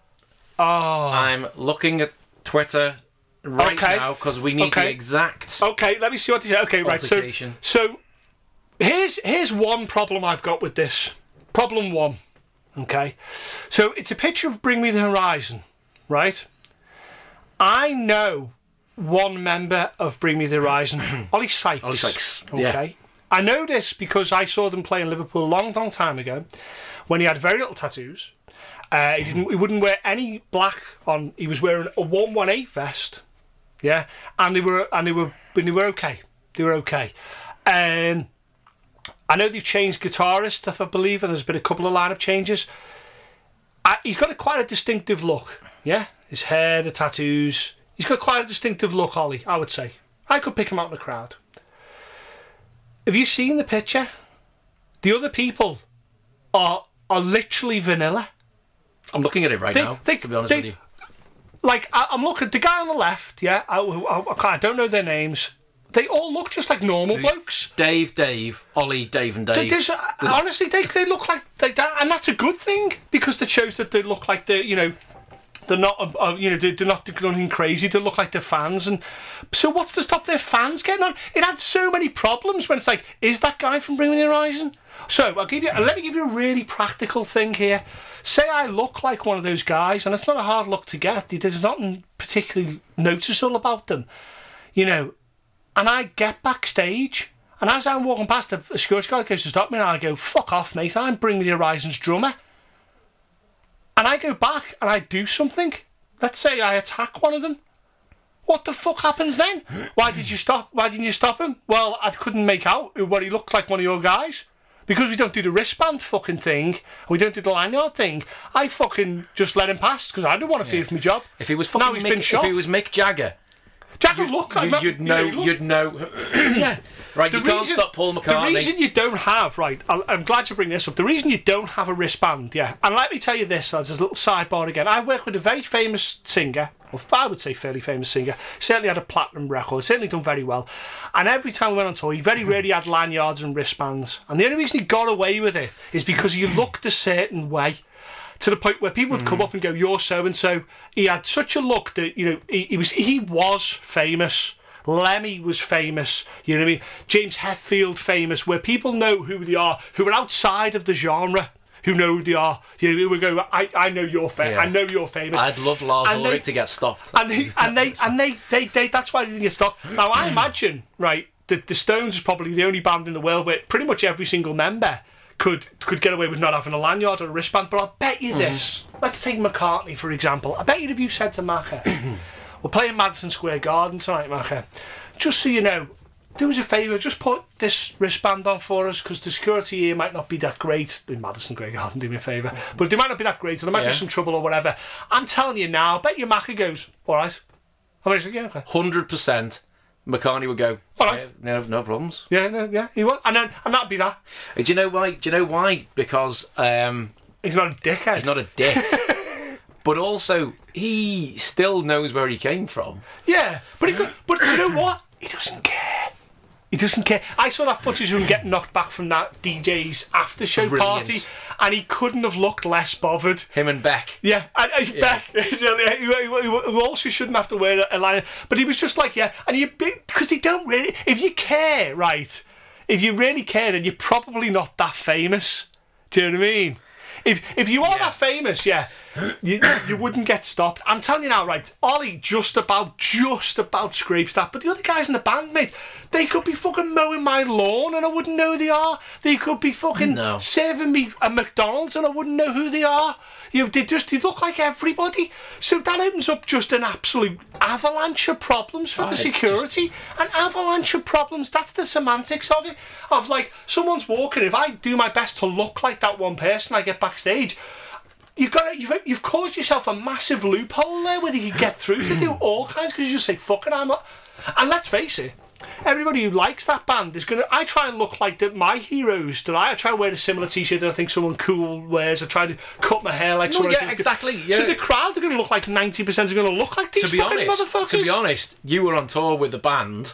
Oh. I'm looking at Twitter right Okay. now because we need Okay. the exact. Okay, let me see what he said. Okay, right. So, so here's here's one problem I've got with this. Problem one. Okay, so it's a picture of Bring Me the Horizon, right? I know one member of Bring Me the Horizon, Ollie Sykes. Ollie Sykes, Okay. yeah. I know this because I saw them play in Liverpool a long, long time ago, when he had very little tattoos. Uh, he didn't. He wouldn't wear any black on. He was wearing a one one eight vest. Yeah, and they were and they were but they were okay. They were okay. Um, I know they've changed guitarists, I believe, and there's been a couple of lineup changes. Uh, he's got a quite a distinctive look. Yeah, his hair, the tattoos. He's got quite a distinctive look, Ollie. I would say. I could pick him out in the crowd. Have you seen the picture? The other people are are literally vanilla. I'm looking at it right They- now. they- to be honest they- with you, like I, I'm looking the guy on the left. Yeah, I, I, I I don't know their names. They all look just like normal blokes. Dave, Dave, Ollie, Dave, and Dave. honestly, they, they look like they and that's a good thing because it shows that they look like they, you know, they're not, uh, uh, you know, they're, not doing anything crazy. They look like they're fans, and so what's to stop their fans getting on? It had so many problems when it's like, is that guy from Bring Me the Horizon? So I'll give you, let me give you a really practical thing here. Say I look like one of those guys, and it's not a hard look to get. There's nothing particularly noticeable about them, you know and I get backstage, and as I'm walking past, the security guard goes to stop me, and I go, "Fuck off, mate! I'm Bring Me the Horizons drummer." And I go back and I do something. Let's say I attack one of them. What the fuck happens then? Why did you stop? Why didn't you stop him? Well, I couldn't make out what he looked like. One of your guys. Because we don't do the wristband fucking thing, we don't do the lanyard thing. I fucking just let him pass because I don't want to fear for my job. if he was fucking now he's Mick, been shot. if he was Mick Jagger, Jack would look like you, you'd You know, you'd know. yeah. Right, The you can't reason- stop Paul McCartney. The reason you don't have, right, I- I'm glad you bring this up. The reason you don't have a wristband, yeah, and let me tell you this, lads, as a little sidebar again. I work with a very famous singer, or I would say fairly famous singer, certainly had a platinum record, certainly done very well. And every time we went on tour, he very rarely had lanyards and wristbands. And the only reason he got away with it is because he looked a certain way. To the point where people would come hmm. up and go, "You're so and so." He had such a look that you know he, he was he was famous. Lemmy was famous, you know what I mean? James Hetfield famous, where people know who they are, who are outside of the genre, who know who they are. You know, who go, I, I know you're famous. Yeah. I know you're famous. I'd love Lars And they- Ulrich to get stopped. and he, and they and they, they, they that's why they didn't get stopped. Now I imagine, right, that the Stones is probably the only band in the world where pretty much every single member could could get away with not having a lanyard or a wristband. But I'll bet you this. Mm. Let's take McCartney for example. I bet you if you said to Macca, we're playing Madison Square Garden tonight, Macca. Just so you know, do us a favour, just put this wristband on for us because the security here might not be that great. In Madison Square Garden, do me a favour. But they might not be that great, so there might Yeah. be some trouble or whatever. I'm telling you now, I bet your Macca goes, alright. I mean, he's like, yeah, okay. Hundred percent, McCartney would go. All right. "Yeah, no, no problems. Yeah, no, yeah, he was. And then, and that'd be that. Do you know why? Do you know why? Because um, He's not a dickhead. he's not a dick, but also he still knows where he came from. Yeah, but he could, but you know what? He doesn't care. He doesn't care. I saw that footage of him getting knocked back from that DJ's after show Brilliant. party, and he couldn't have looked less bothered. Him and Beck. Yeah, and, and Beck, who also shouldn't have to wear a liner, but he was just like, yeah, and you because they don't really. If you care, right? If you really care, then you're probably not that famous. Do you know what I mean? If if you are that famous, yeah, you you wouldn't get stopped. I'm telling you now, right? Ollie just about just about scrapes that, but the other guys in the band, mate, they could be fucking mowing my lawn and I wouldn't know who they are. They could be fucking No. serving me a McDonald's and I wouldn't know who they are. You know, they just they look like everybody. So that opens up just an absolute avalanche of problems for Oh, the security. An avalanche of problems. That's the semantics of it. Of like someone's walking. If I do my best to look like that one person, I get backstage. You've got you've, you've caused yourself a massive loophole there where you can get through to do all kinds because you just say fucking I'm not. And let's face it, everybody who likes that band is gonna. I try and look like that. My heroes that I, I try and wear a similar T-shirt that I think someone cool wears. I try to cut my hair like someone. I yeah, think- exactly, So the crowd are going to look like ninety percent are going to look like these To be fucking honest, motherfuckers. to be honest, you were on tour with the band,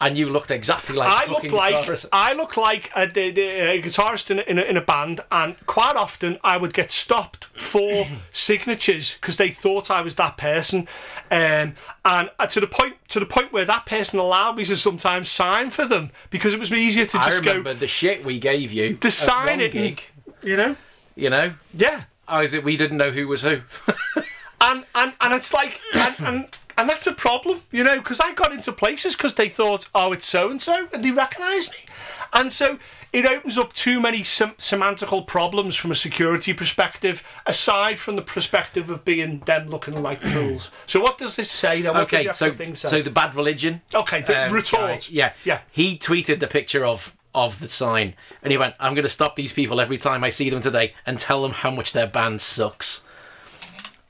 and you looked exactly like I look like guitarist. I look like a, the- a guitarist in a, in, a, in a band, and quite often I would get stopped for signatures because they thought I was that person, um, and uh, to the point to the point where that person allowed me to sometimes sign for them because it was easier to just I remember go the shit we gave you to sign it, gig. you know, You know, yeah. is it we didn't know who was who? and and and it's like and and, and that's a problem you know because i got into places because they thought oh it's so and so and they recognised me and so it opens up too many sem- semantical problems from a security perspective aside from the perspective of being them looking like fools so what does this say then what does okay, so say? so the bad religion. okay the um, retort guy, yeah, yeah He tweeted the picture of of the sign, and he went, "I'm going to stop these people every time I see them today and tell them how much their band sucks."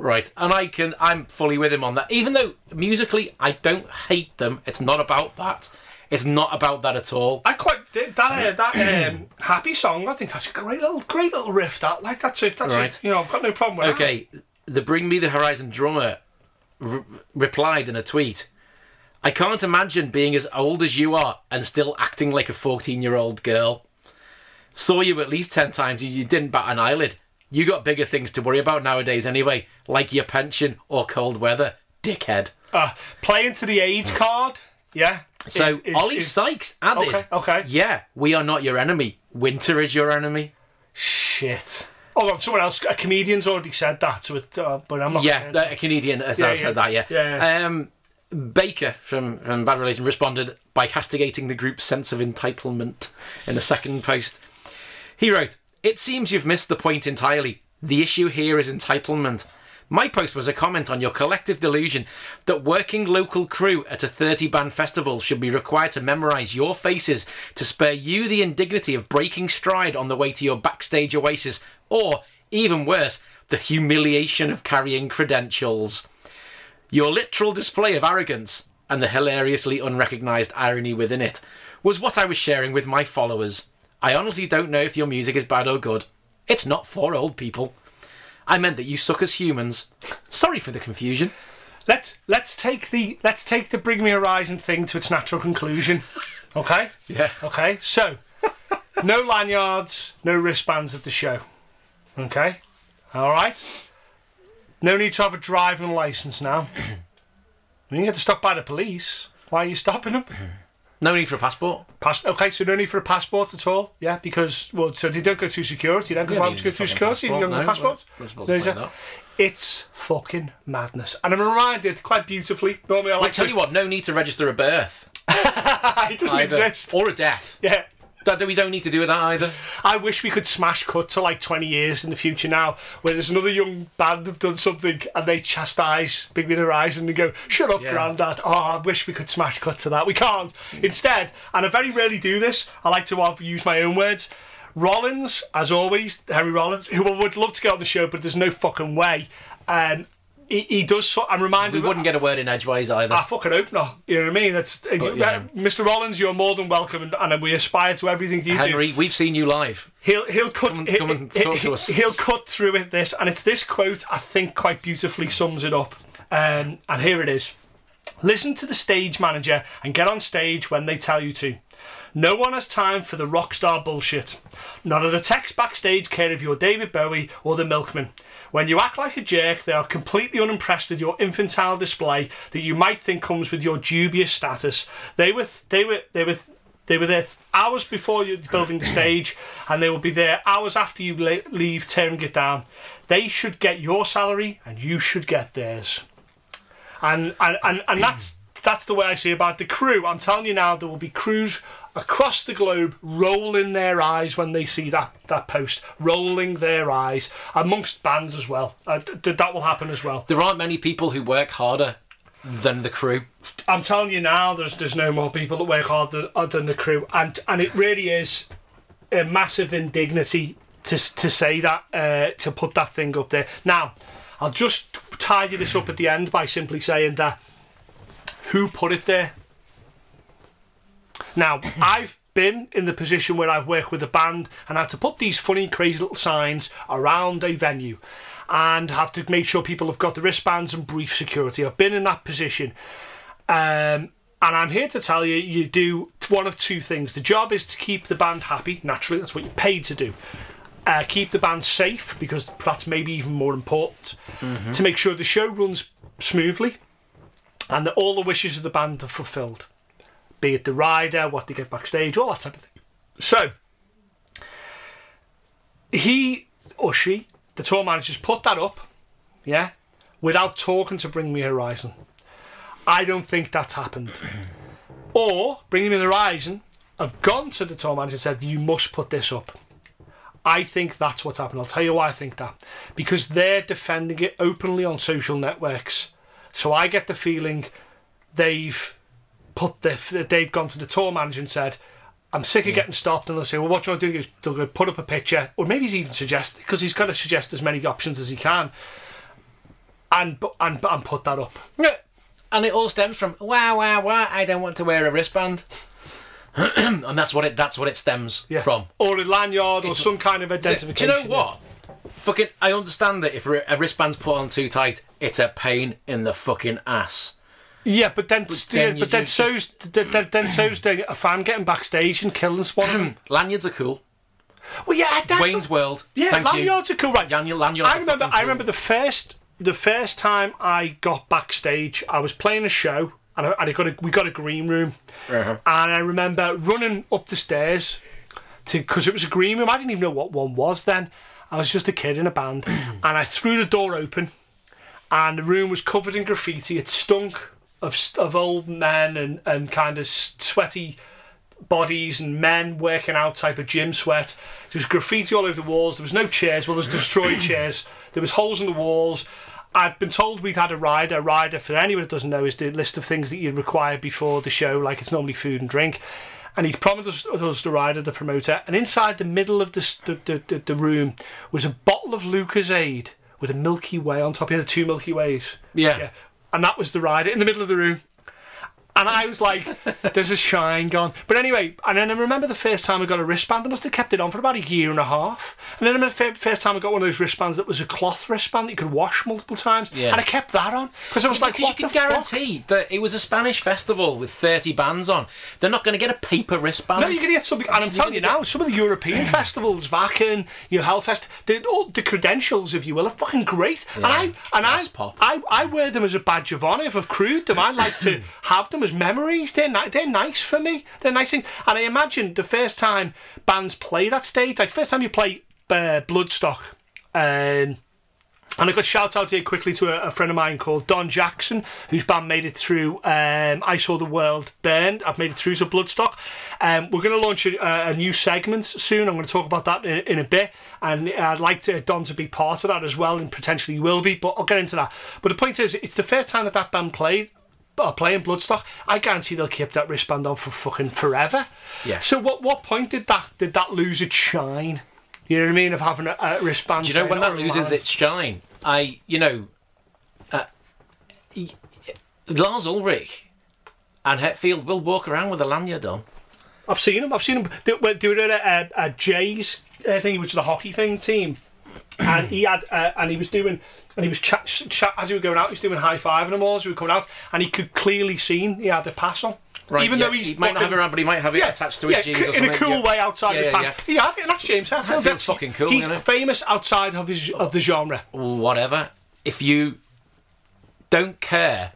Right, and I can, I'm fully with him on that. Even though musically, I don't hate them. It's not about that. It's not about that at all. I quite did that. Uh, that um, happy song. I think that's a great little, great little riff. That like that's it. That's Right. it. You know, I've got no problem with that. Okay, the Bring Me the Horizon drummer r- replied in a tweet. I can't imagine being as old as you are and still acting like a 14 year old girl. Saw you at least 10 times you didn't bat an eyelid. You got bigger things to worry about nowadays anyway, like your pension or cold weather, dickhead. Uh, playing to the age card. Yeah. So Is- Ollie is- Sykes added, Okay, okay. Yeah, we are not your enemy. Winter is your enemy. Shit. Hold on, someone else. A comedian's already said that, so it, uh, but I'm not. Yeah, the, a Canadian has Yeah, said yeah. that. Yeah. Yeah, Um, Baker from, from Bad Religion responded by castigating the group's sense of entitlement in a second post. He wrote, "It seems you've missed the point entirely. The issue here is entitlement." My post was a comment on your collective delusion that working local crew at a 30 band festival should be required to memorise your faces to spare you the indignity of breaking stride on the way to your backstage oasis, or, even worse, the humiliation of carrying credentials. Your literal display of arrogance, and the hilariously unrecognised irony within it, was what I was sharing with my followers. I honestly don't know if your music is bad or good. It's not for old people. I meant that you suck as humans. Sorry for the confusion. Let's let's take the let's take the Bring Me Horizon thing to its natural conclusion. Okay. Yeah. Okay. So, no lanyards, no wristbands at the show. Okay. All right. No need to have a driving license now. You can get stopped by the police. Why are you stopping them? No need for a passport. Pass- okay, so no need for a passport at all. Yeah, because well, so they don't go through security then. Because why you would you go through security if you don't have a passport. passport? No, we're supposed There's to a- that. It's fucking madness, and I'm reminded quite beautifully. Normally, I I like tell to- you what, no need to register a birth. it doesn't either. exist. Or a death. Yeah. That, we don't need to do with that either. I wish we could smash cut to like 20 years in the future now, where there's another young band have done something and they chastise Bring Me Horizon and go, shut up, Yeah. Grandad. Oh, I wish we could smash cut to that. We can't. Instead, and I very rarely do this, I like to use my own words. Rollins, as always, Henry Rollins, who I would love to get on the show, but there's no fucking way. Um, he, he does so. I'm reminded. We wouldn't get a word in edgeways either. I fucking hope not. You know what I mean? It's, yeah. Mr. Rollins, you're more than welcome, and, and we aspire to everything you do. Henry, we've seen you live. He'll he'll cut Come and- come and he- talk he- to us. He'll cut through it this, and it's this quote I think quite beautifully sums it up. Um, and here it is: Listen to the stage manager and get on stage when they tell you to. No one has time for the rock star bullshit. None of the techs backstage care if you're David Bowie or the Milkman. When you act like a jerk, they are completely unimpressed with your infantile display that you might think comes with your dubious status. They were they were they were they were there hours before you building the stage, and they will be there hours after you le- leave tearing it down. They should get your salary, and you should get theirs. And and, and, and that's that's the way I see about the crew. I'm telling you now, there will be crews across the globe rolling their eyes when they see that, that post, rolling their eyes amongst bands as well. Uh, th- that will happen as well. There aren't many people who work harder than the crew. I'm telling you now, there's there's no more people that work harder than, than the crew, and and it really is a massive indignity to to say that uh, to put that thing up there. Now, I'll just tidy this up at the end by simply saying that who put it there. Now, I've been in the position where I've worked with a band and had to put these funny, crazy little signs around a venue and have to make sure people have got the wristbands and brief security. I've been in that position. Um, And I'm here to tell you, you do one of two things. The job is to keep the band happy, naturally, that's what you're paid to do. Uh, keep the band safe, because that's maybe even more important. To make sure the show runs smoothly and that all the wishes of the band are fulfilled. Be it the rider, what they get backstage, all that type of thing. So, he or she, the tour managers, put that up, yeah, without talking to Bring Me Horizon. I don't think that's happened. or Bring Me Horizon have gone to the tour manager and said, "You must put this up." I think that's what's happened. I'll tell you why I think that. Because they're defending it openly on social networks. So I get the feeling they've put the they've gone to the tour manager and said, "I'm sick of getting stopped." And they'll say, "Well, what do you want to do?" He They'll go put up a picture, or maybe he's even suggest because he's got to suggest as many options as he can, and and and put that up. Yeah. And it all stems from wow, wow, wow. I don't want to wear a wristband, and that's what it. That's what it stems Yeah. from. or a lanyard, or some kind of identification. Do identification. you know what? Fucking, I understand that if a wristband's put on too tight, it's a pain in the fucking ass. Yeah, but then, then yeah, but then so's then, then, then so's the, a fan getting backstage and killing them. Lanyards are cool. Well, yeah, that's Wayne's World. Yeah, Thank you. lanyards are cool, right? Lanyard- lanyards I remember. I cool. remember the first, the first time I got backstage. I was playing a show, and I, and I got a, we got a green room, Uh-huh. and I remember running up the stairs to because it was a green room. I didn't even know what one was then. I was just a kid in a band, and I threw the door open, and the room was covered in graffiti. It stunk of of old men and and kind of sweaty bodies and men working out type of gym sweat. There was graffiti all over the walls. There was no chairs. Well, there was destroyed chairs. There was holes in the walls. I'd been told we'd had a rider. A rider, for anyone that doesn't know, is the list of things that you require before the show. Like it's normally food and drink. And he'd promised us, us the rider, the promoter. And inside the middle of the, the, the, the, the room was a bottle of Lucozade with a Milky Way on top. He had the two Milky Ways. Yeah. Yeah. And that was the rider in the middle of the room. And I was like, there's a shine gone. But anyway, and then I remember the first time I got a wristband, I must have kept it on for about a year and a half. And then I remember the first time I got one of those wristbands that was a cloth wristband that you could wash multiple times. Yeah. And I kept that on. Because I was like, what you can fuck? guarantee that it was a Spanish festival with 30 bands on. They're not going to get a paper wristband. No, you're going to get something. And I'm telling you now, some of the European festivals, Wacken, your Hellfest, the, all the credentials, if you will, are fucking great. and I and I, pop. I I wear them as a badge of honour if I've crewed them. I like to have them as memories. They're ni- they're nice for me. They're nice things. And I imagine the first time bands play that stage, like first time you play uh, Bloodstock. Um, and I got shout out here quickly to a, a friend of mine called Don Jackson, whose band made it through um, I Saw the World Burn. I've made it through to Bloodstock. Um, we're going to launch a, a new segment soon. I'm going to talk about that in, in a bit. And I'd like to, Don to be part of that as well, and potentially will be, but I'll get into that. But the point is, it's the first time that that band played. Are playing Bloodstock, I guarantee they'll keep that wristband on for fucking forever. Yeah. So what what point did that did that lose its shine? You know what I mean? Of having a, a wristband. Do you know when that "Oh, loses man." its shine? I, you know, uh, Lars Ulrich and Hetfield will walk around with a lanyard on. I've seen him. I've seen him do, when- do it at a, a, a Jays uh, thing, which is the hockey thing team, and he had uh, and he was doing. And he was chat, chat as he was going out. He was doing high five them all as we were coming out, and he could clearly seen he had a pass on. Right, Even yeah, though he's he might not have it, but he might have it yeah, attached to his yeah, jeans c- or in something. a cool yeah. way outside Yeah, his yeah, pants. Yeah, I think that's James Hetfield. Hetfield's That's- fucking cool, He's famous outside of his of the genre. whatever. If you don't care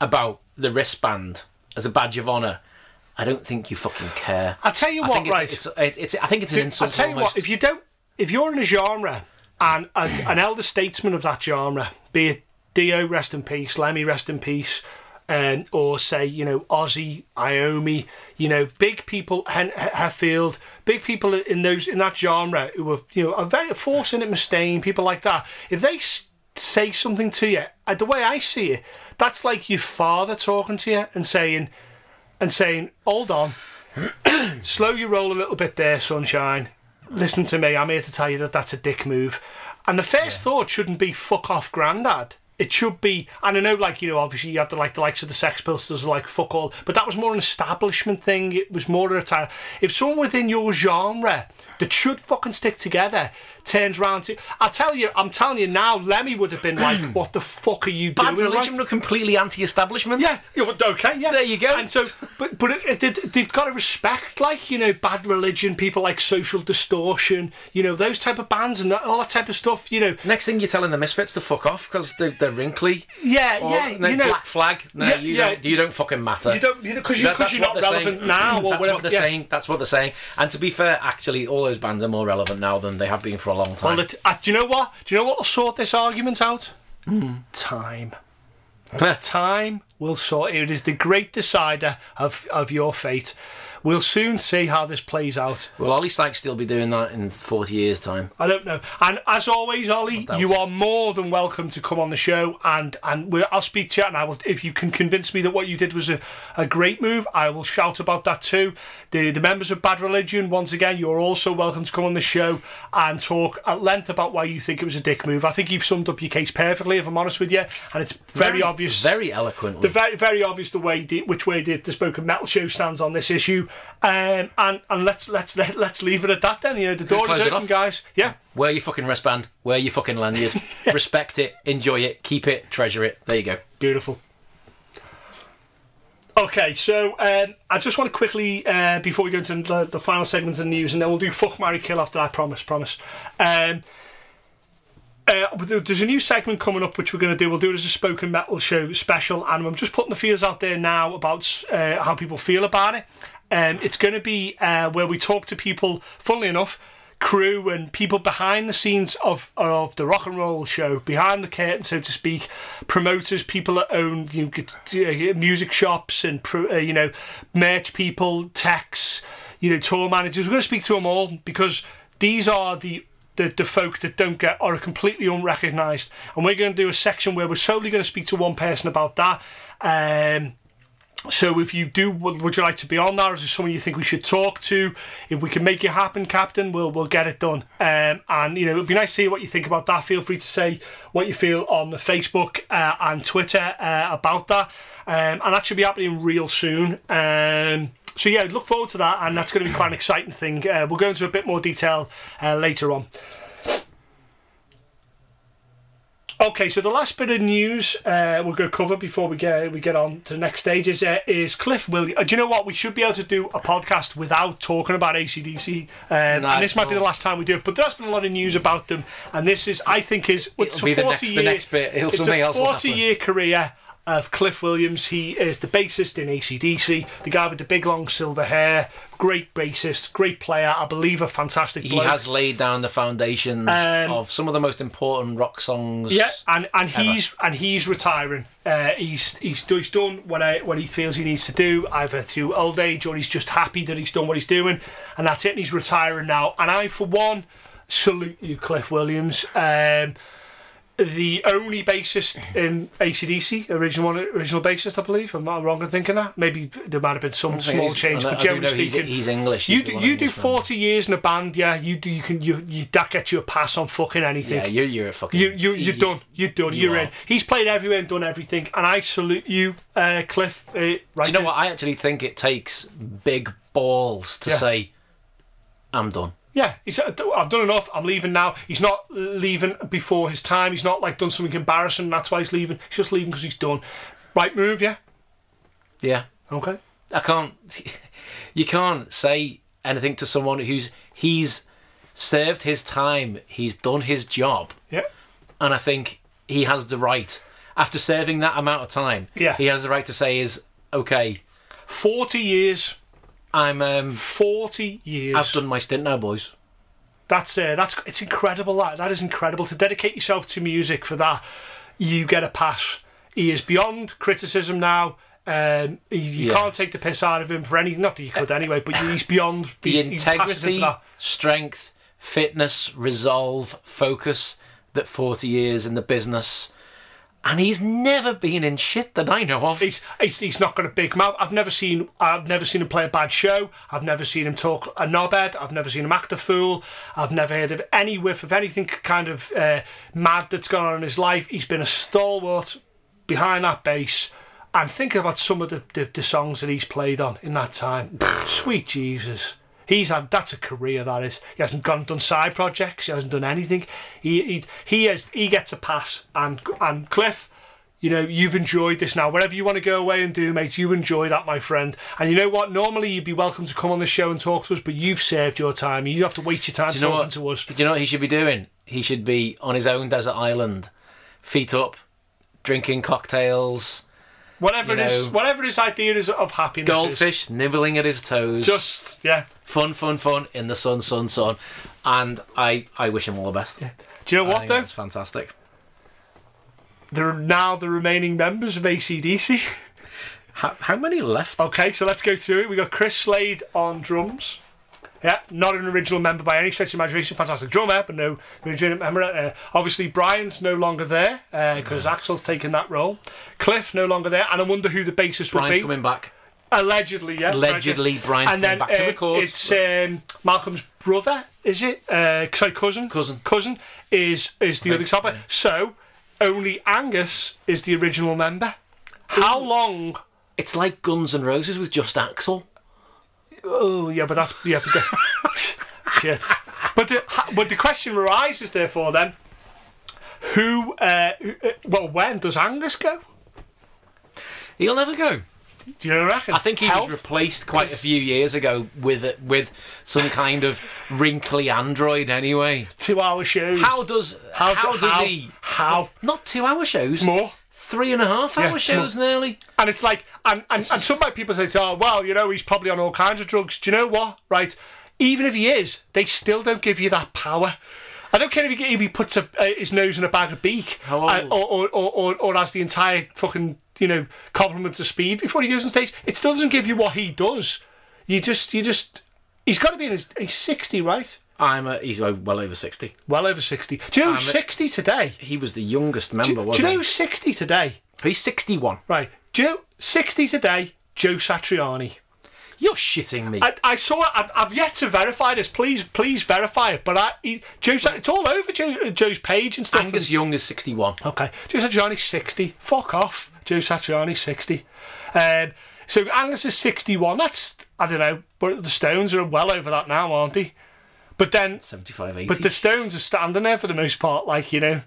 about the wristband as a badge of honour, I don't think you fucking care. I tell you I what, think it's, right? it's, it's, it's, I think it's an insult. I tell you almost. what, if you don't, if you're in a genre and a, an elder statesman of that genre, be it Dio, rest in peace, Lemmy, rest in peace, um, or say you know Ozzy, Iommi, you know big people, Hen- Hetfield, big people in those in that genre who are you know are very forcing it, Mustaine, people like that. If they s- say something to you, uh, the way I see it, that's like your father talking to you and saying, and saying, hold on slow your roll a little bit there, sunshine. Listen to me, I'm here to tell you that that's a dick move. And the first thought shouldn't be fuck off, granddad. It should be, and I know, like you know, obviously you have to like the likes of the Sex Pistols, like fuck all, but that was more an establishment thing. It was more of a time. If someone within your genre that should fucking stick together turns round to. I tell you, I'm telling you now, Lemmy would have been like, "What the fuck are you doing? Bad doing?" religion were completely anti-establishment. Yeah, yeah, well, okay, yeah. There you go. And so, but but it, it, they've got to respect, like you know, bad religion, people like Social Distortion, you know, those type of bands and that, all that type of stuff. You know, Next thing you're telling the Misfits to fuck off because they're, they're wrinkly. yeah, Or, yeah, you know, Black Flag. No, Yeah, you yeah. don't. You don't fucking matter. you don't, you know, because you, know, you, are not relevant saying. now or That's whatever. what they're yeah. saying. That's what they're saying. And to be fair, actually, all those bands are more relevant now than they have been for a long time. Well, it, uh, do you know what? Do you know what will sort this argument out? Time. Time will sort it. It is the great decider of, of your fate. We'll soon see how this plays out. Will Ollie Sykes still be doing that in 40 years' time? I don't know. And as always, Ollie, you it. are more than welcome to come on the show, and and I'll speak to you. And I will, if you can convince me that what you did was a, a great move, I will shout about that too. The the members of Bad Religion, once again, you're also welcome to come on the show and talk at length about why you think it was a dick move. I think you've summed up your case perfectly, if I'm honest with you, and it's very, obvious. Very eloquently. the very very obvious the way the, which way the, the spoken metal show stands on this issue um, and and let's let's let, let's leave it at that then you know the door is open guys yeah Wear your fucking wristband. Wear your fucking lanyard. Respect it. Enjoy it. Keep it. Treasure it. There you go. Beautiful. Okay, so um, I just want to quickly, uh, before we go into the, the final segments of the news, and then we'll do fuck, marry, kill after that. Promise, promise. Um, uh, there's a new segment coming up which we're going to do. We'll do it as a spoken metal show special, and I'm just putting the feels out there now about uh, how people feel about it. Um, it's going to be uh, where we talk to people. Funnily enough, crew and people behind the scenes of of the rock and roll show, behind the curtain, so to speak, promoters, people that own you know, music shops and uh, you know merch people, techs, you know tour managers. We're going to speak to them all because these are the the, the folk that don't get or are completely unrecognised, and we're going to do a section where we're solely going to speak to one person about that. Um, so if you do, would, you like to be on there? Is there someone you think we should talk to? If we can make it happen, Captain, we'll we'll get it done. Um, and you know, it'd be nice to hear what you think about that. Feel free to say what you feel on the Facebook uh, and Twitter uh, about that. Um, and that should be happening real soon. Um, so yeah, look forward to that, and that's going to be quite an exciting thing. Uh, we'll go into a bit more detail uh, later on. Okay, so the last bit of news uh, we're going to cover before we get we get on to the next stage is, uh, is Cliff Williams. Uh, do you know what? We should be able to do a podcast without talking about ACDC. Um, No, and this might be the last time we do it, but there's been a lot of news about them. And this is, I think, is it's It'll be a the 40 next- the next bit. It'll- It's a 40 year career of Cliff Williams. He is the bassist in ACDC, the guy with the big long silver hair, great bassist, great player, I believe a fantastic He has laid down the foundations Um, of some of the most important rock songs. Yeah, and, and he's and he's retiring. Uh, he's he's he's done what I, what he feels he needs to do, either through old age or he's just happy that he's done what he's doing, and that's it. And he's retiring now. And I, for one, salute you, Cliff Williams. Um, the only bassist in ACDC, original one, original bassist, I believe. I'm not wrong in thinking that. Maybe there might have been some small change, but generally know he's, speaking, he's English. you He's the do, you do forty years in a band, yeah. You do you can you you that gets you a pass on fucking anything. Yeah, you're, you're a fucking. You you you're done. You're done. you You're are. in. He's played everywhere and done everything, and I salute you, uh, Cliff. Uh, right Do you know there. what? I actually think it takes big balls to Yeah. say, "I'm done." Yeah, he's, I've done enough. I'm leaving now. He's not leaving before his time. He's not like done something embarrassing. That's why he's leaving. He's just leaving because he's done. Right move, yeah. Yeah, Okay. I can't. You can't say anything to someone who's he's served his time. He's done his job, Yeah. and I think he has the right after serving that amount of time. Yeah. he has the right to say, "Is okay." Forty years. I'm. Um, Forty years. I've done my stint now, boys. That's uh, that's it's incredible. That that is incredible to dedicate yourself to music for that. You get a pass. He is beyond criticism now. Um, you Yeah. can't take the piss out of him for anything. Not that you could anyway, but he's beyond The he's- he's passed into integrity, that. strength, fitness, resolve, focus that 40 years in the business. And he's never been in shit that I know of. He's, he's, he's not got a big mouth. I've never seen I've never seen him play a bad show. I've never seen him talk a knobhead. I've never seen him act a fool. I've never heard of any whiff of anything kind of uh, mad that's gone on in his life. He's been a stalwart behind that bass. And think about some of the, the, the songs that he's played on in that time. Sweet Jesus. He He's had that's a career that is. He hasn't gone done side projects. He hasn't done anything. He he he has he gets a pass. And and Cliff, you know you've enjoyed this now. Whatever you want to go away and do, mate, you enjoy that, my friend. And you know what? Normally you'd be welcome to come on the show and talk to us, but you've served your time. You have to wait your time you talking to us. Do you know what he should be doing? He should be on his own desert island, feet up, drinking cocktails, Whatever you it is, know, whatever his idea is of happiness. is. goldfish nibbling at his toes. Just yeah. fun, fun, fun in the sun, sun, sun. And I, I wish him all the best. Do you know I what though? That's fantastic. They're now the remaining members of ACDC. How, how many left? Okay, so let's go through it. We got Chris Slade on drums. Yeah, not an original member by any stretch of imagination. Fantastic drummer, but no original member. Uh, obviously, Brian's no longer there because Axl's taken that role. Cliff no longer there, and I wonder who the bassist Brian's would be. coming back. Allegedly, yeah. Allegedly, Brian's and coming then back to uh, the court. It's um, Malcolm's brother, is it? Uh, sorry, cousin. Cousin. Cousin is is the other guitar. So only Angus is the original member. How long? It's like Guns and Roses with just Axl. Oh yeah, but that's yeah. But the, shit. But the but the question arises therefore then, who? Uh, who- uh, well, when does Angus go? He'll never go. Do you reckon? I think he Health? was replaced quite a few years ago with a- with some kind of wrinkly android. Anyway, two-hour shows. how does how, How- does how- he? how? Not two hour shows. more? Three and a half hour Yeah, shows nearly. And it's like, and, and, and some people say, oh, well, you know, he's probably on all kinds of drugs. Do you know what? Right? Even if he is, they still don't give you that power. I don't care if he, if he puts a, uh, his nose in a bag of beak uh, or, or, or, or, or has the entire fucking, you know, complement of speed before he goes on stage. It still doesn't give you what he does. You just, you just, he's got to be in his, he's 60, right? I'm a, he's well over sixty. Well over 60. Do you know who's I'm a- 60 today? He was the youngest member, Do, do wasn't you know he? who's 60 today? He's sixty one. Right. Do you know 60 today? Joe Satriani. You're shitting me. I, I saw it. I've, I've yet to verify this. Please, please verify it. But I, he, Joe, it's all over Joe, uh, Joe's page and stuff. Angus Young is sixty one. okay, Joe Satriani's sixty. Fuck off, Joe Satriani's sixty. Um, so Angus is sixty-one. That's I don't know, but the Stones are well over that now, aren't they? But then, 75, 80. but the Stones are standing there for the most part, like you know.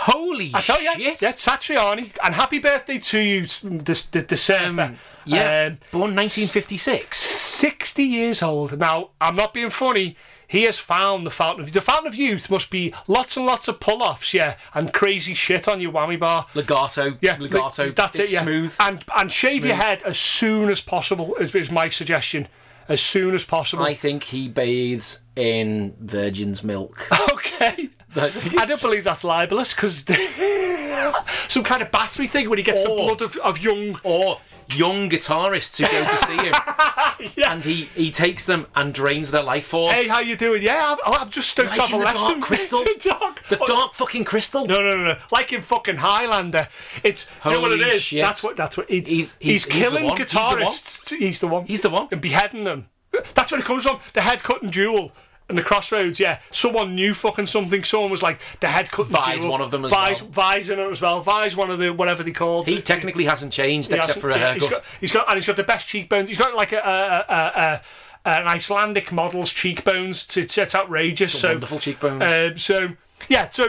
Holy I tell you, shit! yeah, Satriani, and happy birthday to you, the the, the surfer. Um, yeah, Um, born 1956. 60 years old. Now, I'm not being funny. He has found the fountain of the fountain of youth must be lots and lots of pull-offs, yeah, and crazy shit on your whammy bar. Legato, Yeah, legato. That's it's it. Yeah, smooth. and and shave your head as soon as possible. Is, is my suggestion. As soon as possible. I think he bathes in Virgin's milk. okay. I don't believe that's libelous because some kind of battery thing when he gets Or- the blood of, of young. or young guitarists who go to see him, Yeah. and he he takes them and drains their life force. Hey, how you doing? Yeah, I'm, oh, I'm just stoked to Like have a in the lesson. Dark Crystal? the dark, the dark fucking crystal. No, no, no, no. Like in fucking Highlander, it's you know what it Holy is. shit. That's what. That's what. He, He's- he's, he's- he's the killing one. He's the one. guitarists. He's the one. He's the one. And beheading them. That's where it comes from. The head cutting duel. And the crossroads, yeah. Someone knew fucking something. Someone was like the head cut. Vai's one of them as Vai's, well. Vai's in it as well. Vai's one of the whatever they called. He technically hasn't changed He except hasn't- for a yeah, He's haircut. got, he's got, and he's got the best cheekbones. He's got like a, a, a, a, an Icelandic model's cheekbones. To, it's, it's outrageous. So Wonderful cheekbones. um, so yeah, so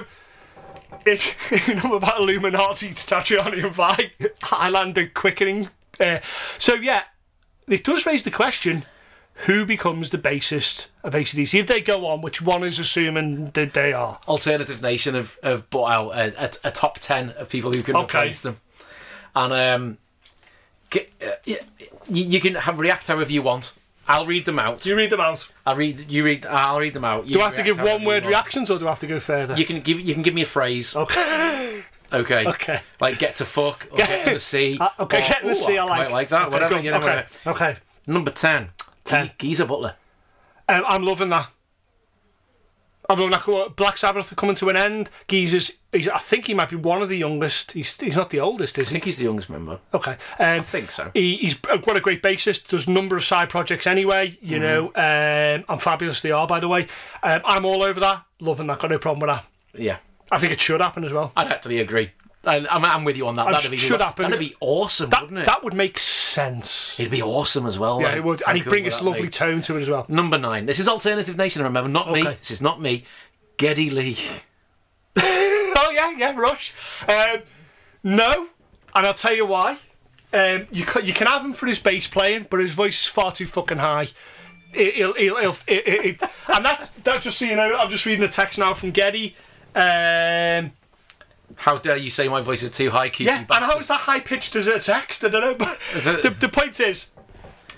it's you know about Illuminati, Satriani and Vi, Highlander quickening. Uh, so yeah, it does raise the question: Who becomes the bassist of ACDC if they go on? Which one is assuming that they are? Alternative Nation have, have brought out a, a, a top 10 of people who can Okay. replace them. And um, uh, you, you can have, react however you want. I'll read them out. Do you read them out? I'll read. You read. I'll read them out. You Do I have to give one word reactions, or do I have to go further? You can give. You can give me a phrase. okay. Okay. Okay. Like get to fuck or get in the sea. Uh, okay, or, get in the sea. I like. like that. Okay, whatever. go. You know, okay. Okay. Number ten. Ten. Butler. Um, I'm loving that. I'm loving that. Black Sabbath are coming to an end. Geezer's, he's, I think he might be one of the youngest. He's, he's not the oldest, is he? I think he's the youngest member. Okay. Um, I think so. he, he's what a great bassist. Does a number of side projects anyway. Mm-hmm. You know, um, and fabulous they are, by the way. Um, I'm all over that. Loving that. Got no problem with that. Yeah. I think it should happen as well. I'd actually agree. I, I'm, I'm with you on that. That'd be should happen. That'd be awesome, That wouldn't it? that would make sense. It'd be awesome as well. Yeah, like, it would, and he'd bring this lovely be? tone to it as well. Number nine. This is Alternative Nation. Remember, not me. This is not me. Geddy Lee. oh yeah, yeah, Rush. Um, no, and I'll tell you why. Um, you can, you can have him for his bass playing, but his voice is far too fucking high. He'll, he'll, he'll, and that's that. Just so you know, I'm just reading the text now from Geddy. Um, How dare you say my voice is too high, Keith? yeah, and how is that high pitched as a text? I don't know. But the, the point is,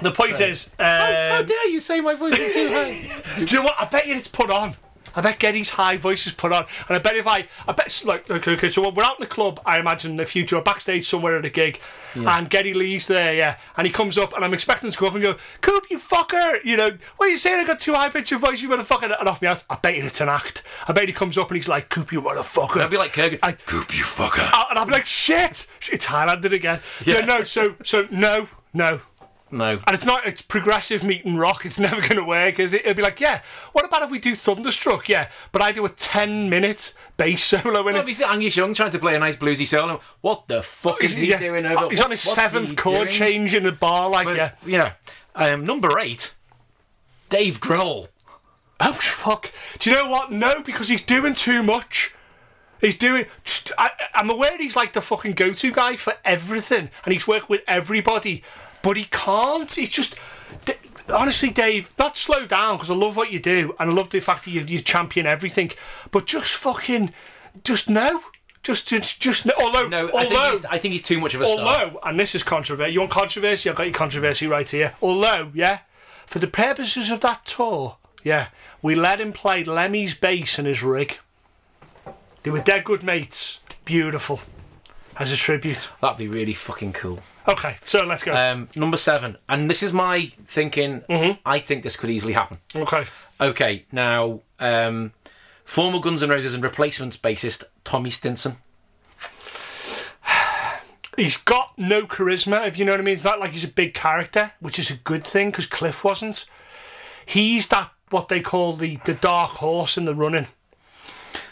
the point is, um, How dare you say my voice is too high? Do you know what? I bet you it's put on. I bet Geddy's high voice is put on, and I bet if I, I bet like okay, okay. So we're out in the club. I imagine in the future, or backstage somewhere at a gig, and Geddy Lee's there, yeah, and he comes up, and I'm expecting to go up and go, "Coop, you fucker!" You know, what are you saying? I got too high pitched voice, you motherfucker, and off me out. I bet you it's an act. I bet he comes up and he's like, "Coop, you motherfucker." I'd be like Kurgan. I- Coop, you fucker. Uh, and I'm like, "Shit, it's Highlanded again." Yeah. Yeah. no, so so no, no. No. And it's not, it's progressive meeting rock. It's never going to work, is it? It'll be like, yeah, what about if we do Thunderstruck? Yeah, but I do a 10 minute bass solo in Well, it. Angus Young trying to play a nice bluesy solo. What the fuck is he Yeah. doing over? He's what- on his seventh chord doing? change in the bar, like, But, yeah. yeah. Um, number eight, Dave Grohl. Oh, fuck. Do you know what? No, because he's doing too much. He's doing. I, I'm aware he's like the fucking go to guy for everything, and he's worked with everybody, but he can't. He's just. Honestly, Dave, not slow down because I love what you do, and I love the fact that you, you champion everything, but just fucking. Just no. Just, just, just no. Although, No, I think, although, he's, I think he's too much of a star. although, and this is controversy. You want controversy? I've got your controversy right here. Although, yeah, for the purposes of that tour, yeah, we let him play Lemmy's bass and his rig. They were dead good mates. Beautiful. As a tribute. That'd be really fucking cool. Okay, so let's go. Um, number seven, and this is my thinking. Mm-hmm. I think this could easily happen. okay. Okay, now um, former Guns N' Roses and replacements bassist Tommy Stinson. He's got no charisma, if you know what I mean. It's not like he's a big character, which is a good thing because Cliff wasn't. He's that what they call the, the dark horse in the running.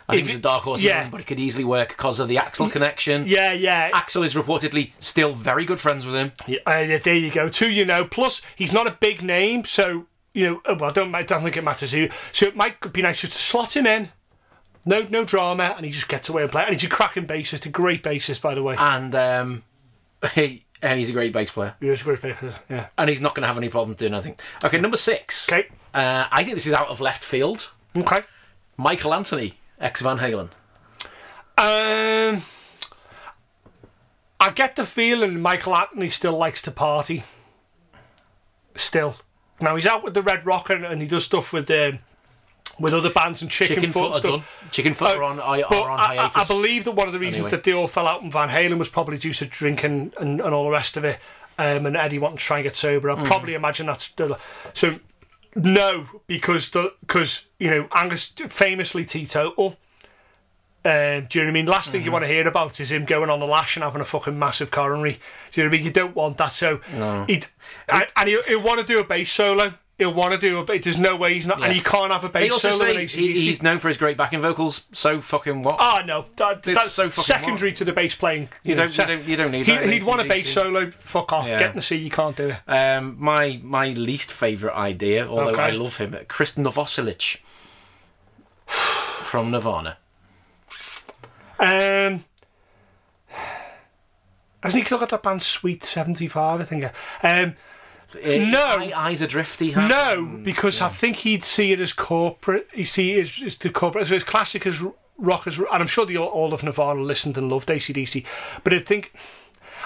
I think he's a dark horse, yeah. run, but it could easily work because of the Axl connection. Yeah, yeah. Axl is reportedly still very good friends with him. Yeah, uh, there you go. Two, you know. Plus, he's not a big name, so you know. uh, Well, I don't. I don't think it matters who. So it might be nice just to slot him in. No, no drama, and he just gets away and play. And he's a cracking bassist, a great bassist, by the way. And um, he, and he's a great bass player. He was a great bassist. Yeah. And he's not going to have any problems doing anything. Okay, number six. Okay. Uh, I think this is out of left field. Okay. Michael Anthony, ex Van Halen. Um, I get the feeling Michael Anthony still likes to party. Still. Now he's out with the Red Rocker and, and he does stuff with um, with other bands and Chicken, Chicken Foot are done. Chicken Foot Uh, are on, are But on I, I- I believe that one of the reasons Anyway. that they all fell out in Van Halen was probably due to drinking and, and all the rest of it, um, and Eddie wanting to try and get sober. I Mm. probably imagine that's the, so. No, because the because you know Angus famously teetotal. Um, do you know what I mean? Last thing you Mm-hmm. want to hear about is him going on the lash and having a fucking massive coronary. Do you know what I mean? You don't want that. So he'd, and, and he'll, he'll want to do a bass solo. He'll want to do a bass. There's no way he's not, and Yeah. he can't have a bass also solo. say he, he's known for his great backing vocals. So fucking what? Ah, no, that, that's so fucking secondary to the bass playing. You, know, don't- you don't- you don't need He, that he'd want a bass solo. Fuck off. Yeah. Getting to see you can't do it. Um, my my least favourite idea, although Okay. I love him, Chris Novoselic from Nirvana. Um, hasn't he still got that band Sweet Seventy Five? I think. Um, No. Eye- eyes are drifty. huh? no, because I think he'd see it as corporate. He see it as, as the corporate. So it's classic as rock as, and I'm sure the all of Nirvana listened and loved ACDC. But I think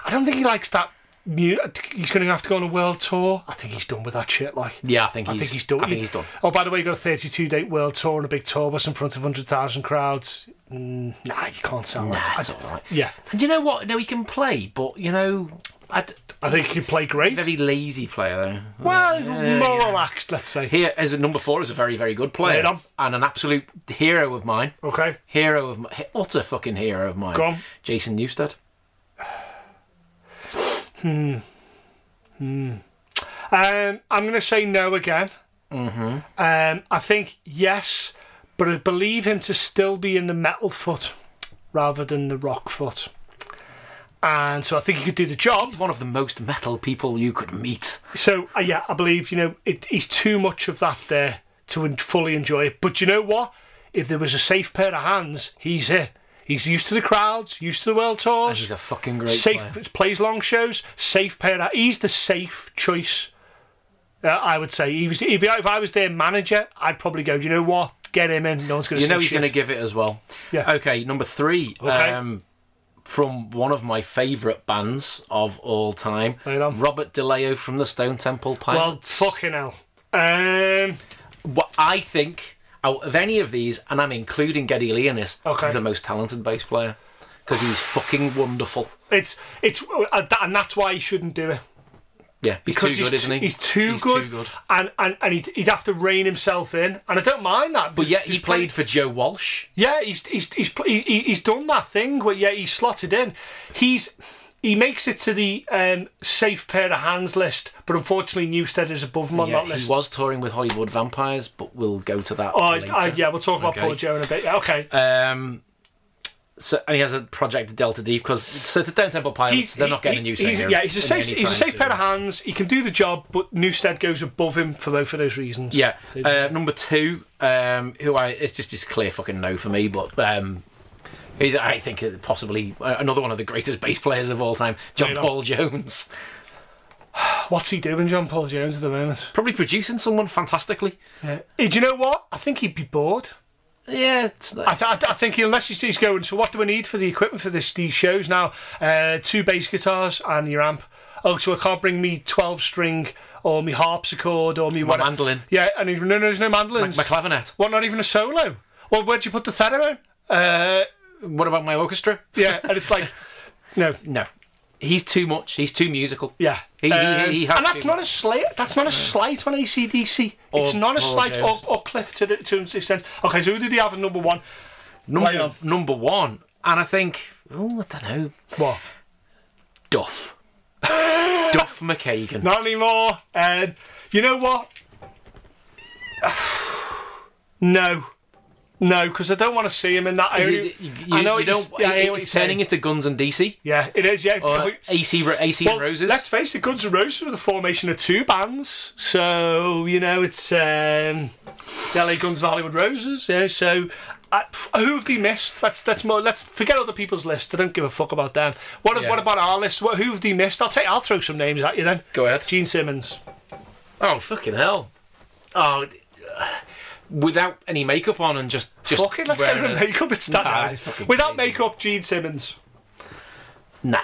I don't think he likes that. He's going to have to go on a world tour. I think he's done with that shit. Like. Yeah, I think I he's. think he's done. I think he's done. Oh, by the way, he got a 32 date world tour and a big tour bus in front of 100,000 crowds. Mm, nah, you can't sell Nah, that. I- all right. Yeah, And you know what? No, he can play, but you know, I d- I think he could play great. He's a very lazy player though. well, more relaxed, let's say. Here, as a number four, is a very, very good player and an absolute hero of mine. Okay. Hero of my, utter fucking hero of mine. Go on. Jason Newsted. Hmm. Hmm. Um, I'm going to say no again. Mm-hmm. Um, I think yes, but I believe him to still be in the metal foot rather than the rock foot. And so I think he could do the job. He's one of the most metal people you could meet. So uh, yeah, I believe you know it, he's too much of that there to fully enjoy it. But you know what? If there was a safe pair of hands, he's it. He's used to the crowds, used to the world And tours. he's a fucking great safe player. plays long shows. Safe pair. Of, he's the safe choice. Uh, I would say he was. If, if I was their manager, I'd probably go. You know what? Get him in. No one's going to. You know he's going to give it as well. Yeah. Okay, number three. Okay. Um, from one of my favourite bands of all time. Robert DeLeo from the Stone Temple Pilots. Well, fucking hell. Um, what I think out of any of these, and I'm including Geddy Lee in this, Okay. the most talented bass player because he's fucking wonderful. it's it's uh, and that's why he shouldn't do it. Yeah, he's because too good, he's, isn't he? He's too He's good, too good. and and and he'd, he'd have to rein himself in, and I don't mind that. But yet he Just played for Joe Walsh. Yeah, he's he's he's pl- he, he- he's done that thing where yeah he's slotted in. He's he makes it to the um, safe pair of hands list, but unfortunately Newstead is above him on Yeah, that list. he was touring with Hollywood Vampires, but we'll go to that Oh, I, later. I, yeah, we'll talk about Okay. Paul Joe in a bit. Yeah, okay. Um, so and he has a project Delta Deep because so the Stone Temple Pilots they're not getting a new he's, singer. Yeah, he's a safe, he's a safe soon. pair of hands. He can do the job, but Newstead goes above him for both of those reasons. Yeah. So Uh, number two, um, who I it's just just clear fucking no for me, but um, he's I think possibly another one of the greatest bass players of all time, John on. Paul Jones. What's he doing, John Paul Jones, at the moment? Probably producing someone fantastically. Yeah. Do you know what? I think he'd be bored. Yeah, it's, I, th- I, th- I think unless he's- he's going, so what do we need for the equipment for this these shows now? Uh, two bass guitars and your amp. Oh, so I can't bring me 12 string or me harpsichord or me my whatever. mandolin, Yeah, and he, no, no, there's no mandolins. my clavinet. what, not even a solo? Well, where'd you put the theremin? Uh, What about my orchestra? yeah, and it's like, no, No, he's too much. He's too musical. yeah. He- he- Um, he has and that's not much. a slight. That's not a slight on ACDC. it's not a slight or, or Cliff to the, to an extent. Okay, so who did he have at number one? Number number one, and I think oh I don't know What? Duff. Duff McKagan. Not anymore. And you know what? no. No, because I don't want to see him in that You, area. you- I know you don't. yeah, I it- it's turning into Guns and DC Yeah, it is, yeah. or AC AC well, and Roses. let's face it, Guns N' Roses were the formation of two bands. So, you know, it's um, LA Guns and Hollywood Roses. Yeah, so uh, who have they missed? Let's, let's, more, let's forget other people's lists. I don't give a fuck about them. What, Yeah. what about our list? What, who have they missed? I'll, take, I'll throw some names at you then. Go ahead. Gene Simmons. Oh fucking hell! Oh, uh, without any makeup on and just just Fuck it, let's get wearing rid of a- makeup. It's. Nah, it's fucking Without crazy. makeup, Gene Simmons. Nah,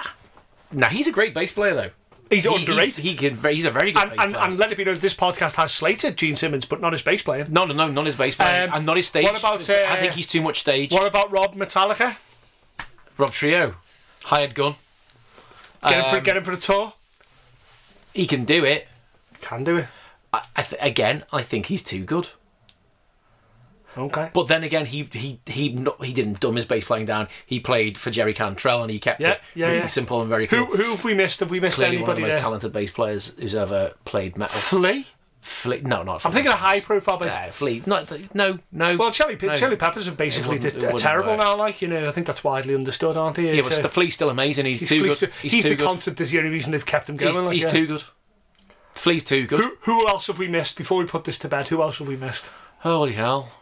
nah. He's a great bass player though. He's He- underrated. He, he can. He's a very good and, bass and, player. and let it be known, this podcast has slated Gene Simmons, but not his bass player. no, no, no, not his bass player, Um, and not his stage. what about, uh, I think he's too much stage. What about Rob Metallica? Rob Trujillo, hired gun. Get, him, for, Um, get him for the tour? He can do it. Can do it. I, I th- again, I think he's too good. Okay. But then again, he he he he didn't dumb his bass playing down. He played for Jerry Cantrell and he kept Yeah, it yeah, really yeah. simple and very cool. who who have we missed? Have we missed Clearly one of the most there? talented bass players who's ever played metal. Flea? Flea, no, not. I'm thinking of high profile bass. Yeah, Flea. Not no, no. Well, Chili, Pe- no. Chili Peppers are basically It it terrible work. now. Like you know, I think that's widely understood, aren't they? yeah, but uh, the Flea's still amazing. He's, too good. the- He's, he's too the good. concept. Is the only reason they've kept him going. he's like, he's yeah. too good. Flea's too good. Who, who else have we missed before we put this to bed? Who else have we missed? Holy hell.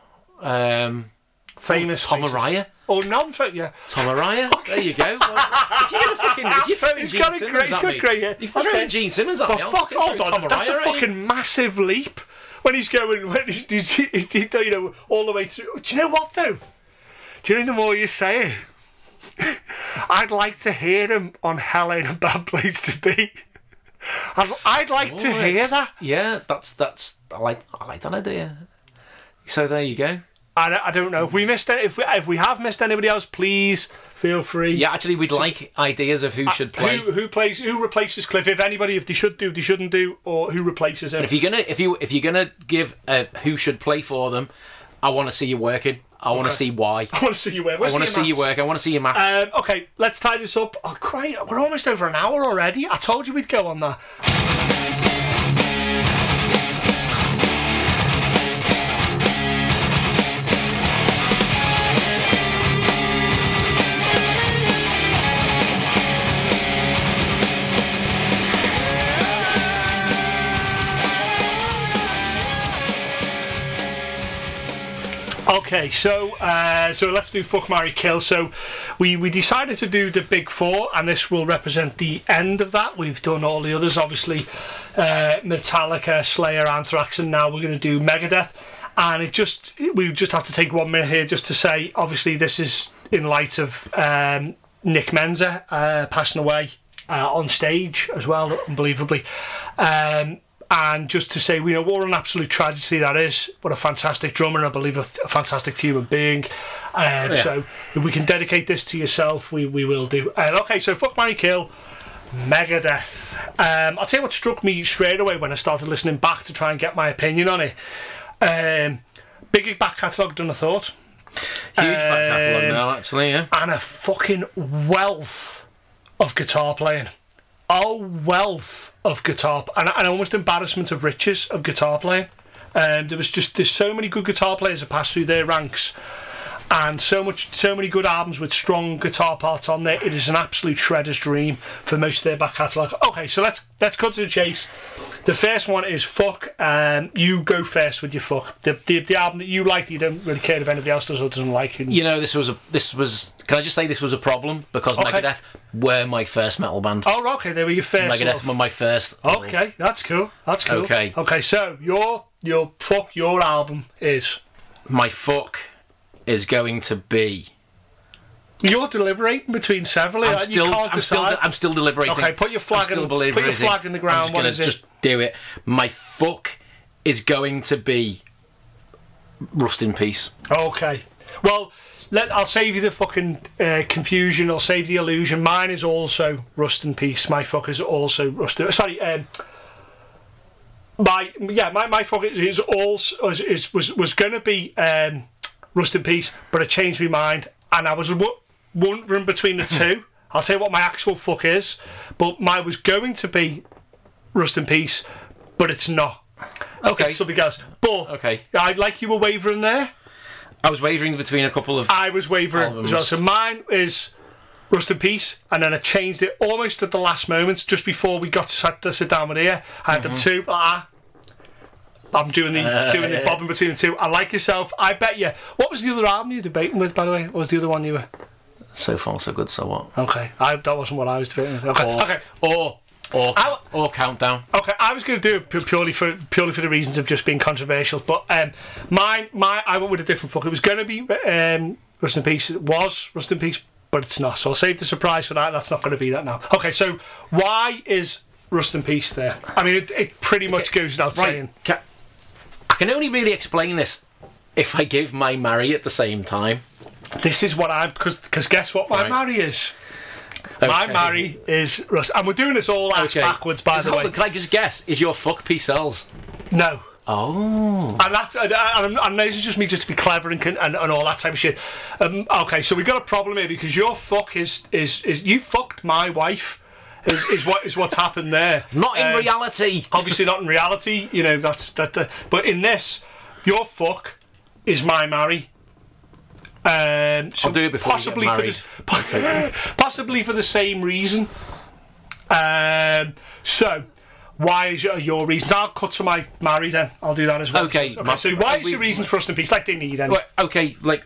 Um, Famous Tom faces. Araya. Oh, non yeah. Tom. There you go. If you're gonna fucking, if you're throwing He's Gene got a Simmons great- he's at got me, great, yeah. if you're throwing. Gene Simmons at But me, I'll fuck, fucking hold throw on, Tom that's a Araya at you. fucking massive leap when he's going, when he's, he's, he's, he's, you know, all the way through. Do you know what though? Do you know the more you say it, I'd like to hear him on Hell Ain't a Bad Place to Be. I'd, I'd like to Oh, hear that. Yeah, that's that's I like I like that idea. So there you go. I, don't- I don't know if we missed any, if we if we have missed anybody else, please feel free. Yeah, actually, we'd like ideas of who should play. Who, who plays? Who replaces Cliff? If anybody, if they should do, if they shouldn't do, or who replaces him? If you're gonna if you if you're gonna give uh, who should play for them, I want to see you working. I want to Okay. see why. I want to see you wear. I want to see you work. I want to see your maths. Um, okay, let's tie this up. Oh, great. We're almost over an hour already. I told you we'd go on that. Okay, so uh, so let's do fuck, marry, kill. So we we decided to do the big four, and this will represent the end of that. We've done all the others, obviously, uh, Metallica, Slayer, Anthrax, and now we're going to do Megadeth. And it just we just have to take one minute here just to say, obviously, this is in light of um, Nick Menza uh, passing away uh, on stage as well, unbelievably. Um, and just to say, you know, what an absolute tragedy that is. What a fantastic drummer, and I believe a, th- a fantastic human being. Um, Yeah. So, if we can dedicate this to yourself, we, we will do. Uh, okay, so fuck, Mary Kill, Megadeth. Um, I'll tell you what struck me straight away when I started listening back to try and get my opinion on it. Um, bigger back catalogue than I thought, Huge back catalogue Um, now, actually. Yeah. and a fucking wealth of guitar playing. A wealth of guitar, and an almost embarrassment of riches of guitar playing. Um, there was just there's so many good guitar players that passed through their ranks, and so much so many good albums with strong guitar parts on there. It is an absolute shredder's dream for most of their back catalogue. Okay, so let's let's cut to the chase. The first one is fuck. Um, you go first with your fuck. The, the the album that you like that you don't really care if anybody else does or doesn't like. You know, this was a this was. Can I just say this was a problem because Okay. Megadeth were my first metal band. Oh, okay, they were your first. Megadeth love. were my first. love. Okay, that's cool. That's cool. Okay. Okay, so your your fuck your album is My fuck is going to be. you're deliberating between several. I'm still. you can't I'm still. I'm still deliberating. Okay, put your flag in- put your flag in the ground. I'm just What gonna is it? just do it. My fuck is going to be. Rust in peace. Okay. Well, let I'll save you the fucking uh, confusion. I'll save the illusion. Mine is also Rust in Peace. My fuck is also Rust. In, sorry. Um, my yeah, my my fuck is, is also is, is was was gonna be um, Rust in Peace, but I changed my mind, and I was w- wondering between the two. I'll tell you what my actual fuck is, but mine was going to be Rust in Peace, but it's not. Okay. It's something else. But Okay. I'd like you were wavering there. I was wavering between a couple of. I was wavering Albums. as well. So mine is Rust in Peace, and then I changed it almost at the last moment, just before we got to sit, to sit down with here. I had Mm-hmm. them two. Ah, I'm doing the Uh, doing the bobbing between the two. I like yourself. I bet you. What was the other album you were debating with, by the way? What was the other one you were? So far, so good. So what? Okay, I, that wasn't what I was debating. with. Okay, Or- okay, Or or I- or countdown. okay. I was going to do it purely for purely for the reasons of just being controversial, but um, mine, my, I went with a different fuck. It was going to be um, Rust in Peace. It was Rust in Peace, but it's not. So I'll save the surprise for that. That's not going to be that now. Okay, so why is Rust in Peace there? I mean, it, it pretty much goes without saying. Ca- I can only really explain this if I give my Mary at the same time. This is what I'm because because guess what my Right. marry is. My Okay. marry is Rust, and we're doing this all ass Okay. backwards. By Is- the hold way, on, can I just guess? Is your fuck Peace Sells? no. Oh. And that, and, and, and this is just me just to be clever and, con- and, and all that type of shit. Um, okay, so we've got a problem here because your fuck is is, is you fucked my wife. Is, is what is what's happened there? Not in Um, reality. Obviously not in reality. You know that's that. Uh, but in this, your fuck is my marry. Um, so I'll do it before possibly for the, possibly for the same reason. Um, so. Why is your, your reasons? I'll cut to my marry then. I'll do that as well. Okay, Okay. my- so why is we- your reasons for Rust in Peace? Like they need any. Okay, like,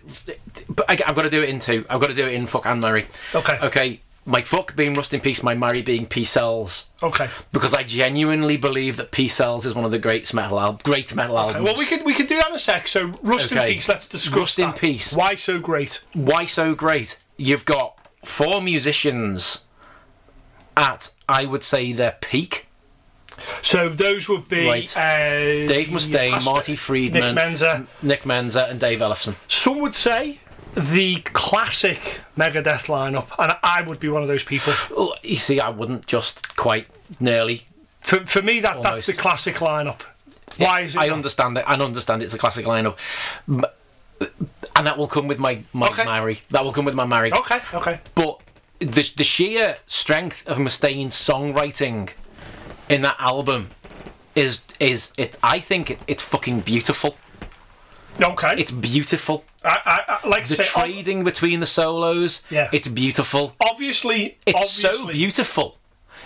but I, I've got to do it in two. I've got to do it in fuck and Mary. Okay. Okay. My fuck being Rust in Peace, my Mary being Peace Sells. Okay. Because I genuinely believe that Peace Sells is one of the great metal al- great metal albums. Well, we could we could do that in a sec. So Rust in Peace. Let's discuss Rust in. Peace. Why so great? Why so great? You've got four musicians at, I would say, their peak. So those would be Right. uh, Dave Mustaine, Pastor- Marty Friedman, Nick Menza. Nick Menza, and Dave Ellefson. Some would say the classic Megadeth lineup, and I would be one of those people. Oh, you see, I wouldn't just quite nearly. For, for me, that that's the classic lineup. Why is it? I not? understand it. I understand it's a classic lineup, and that will come with my my Okay. Mary. That will come with my Mary. Okay. Okay. But the the sheer strength of Mustaine's songwriting in that album is is it. I think it, it's fucking beautiful. Okay. It's beautiful. I, I, like The say, ob- trading between the solos. Yeah. It's beautiful. obviously, It's so beautiful.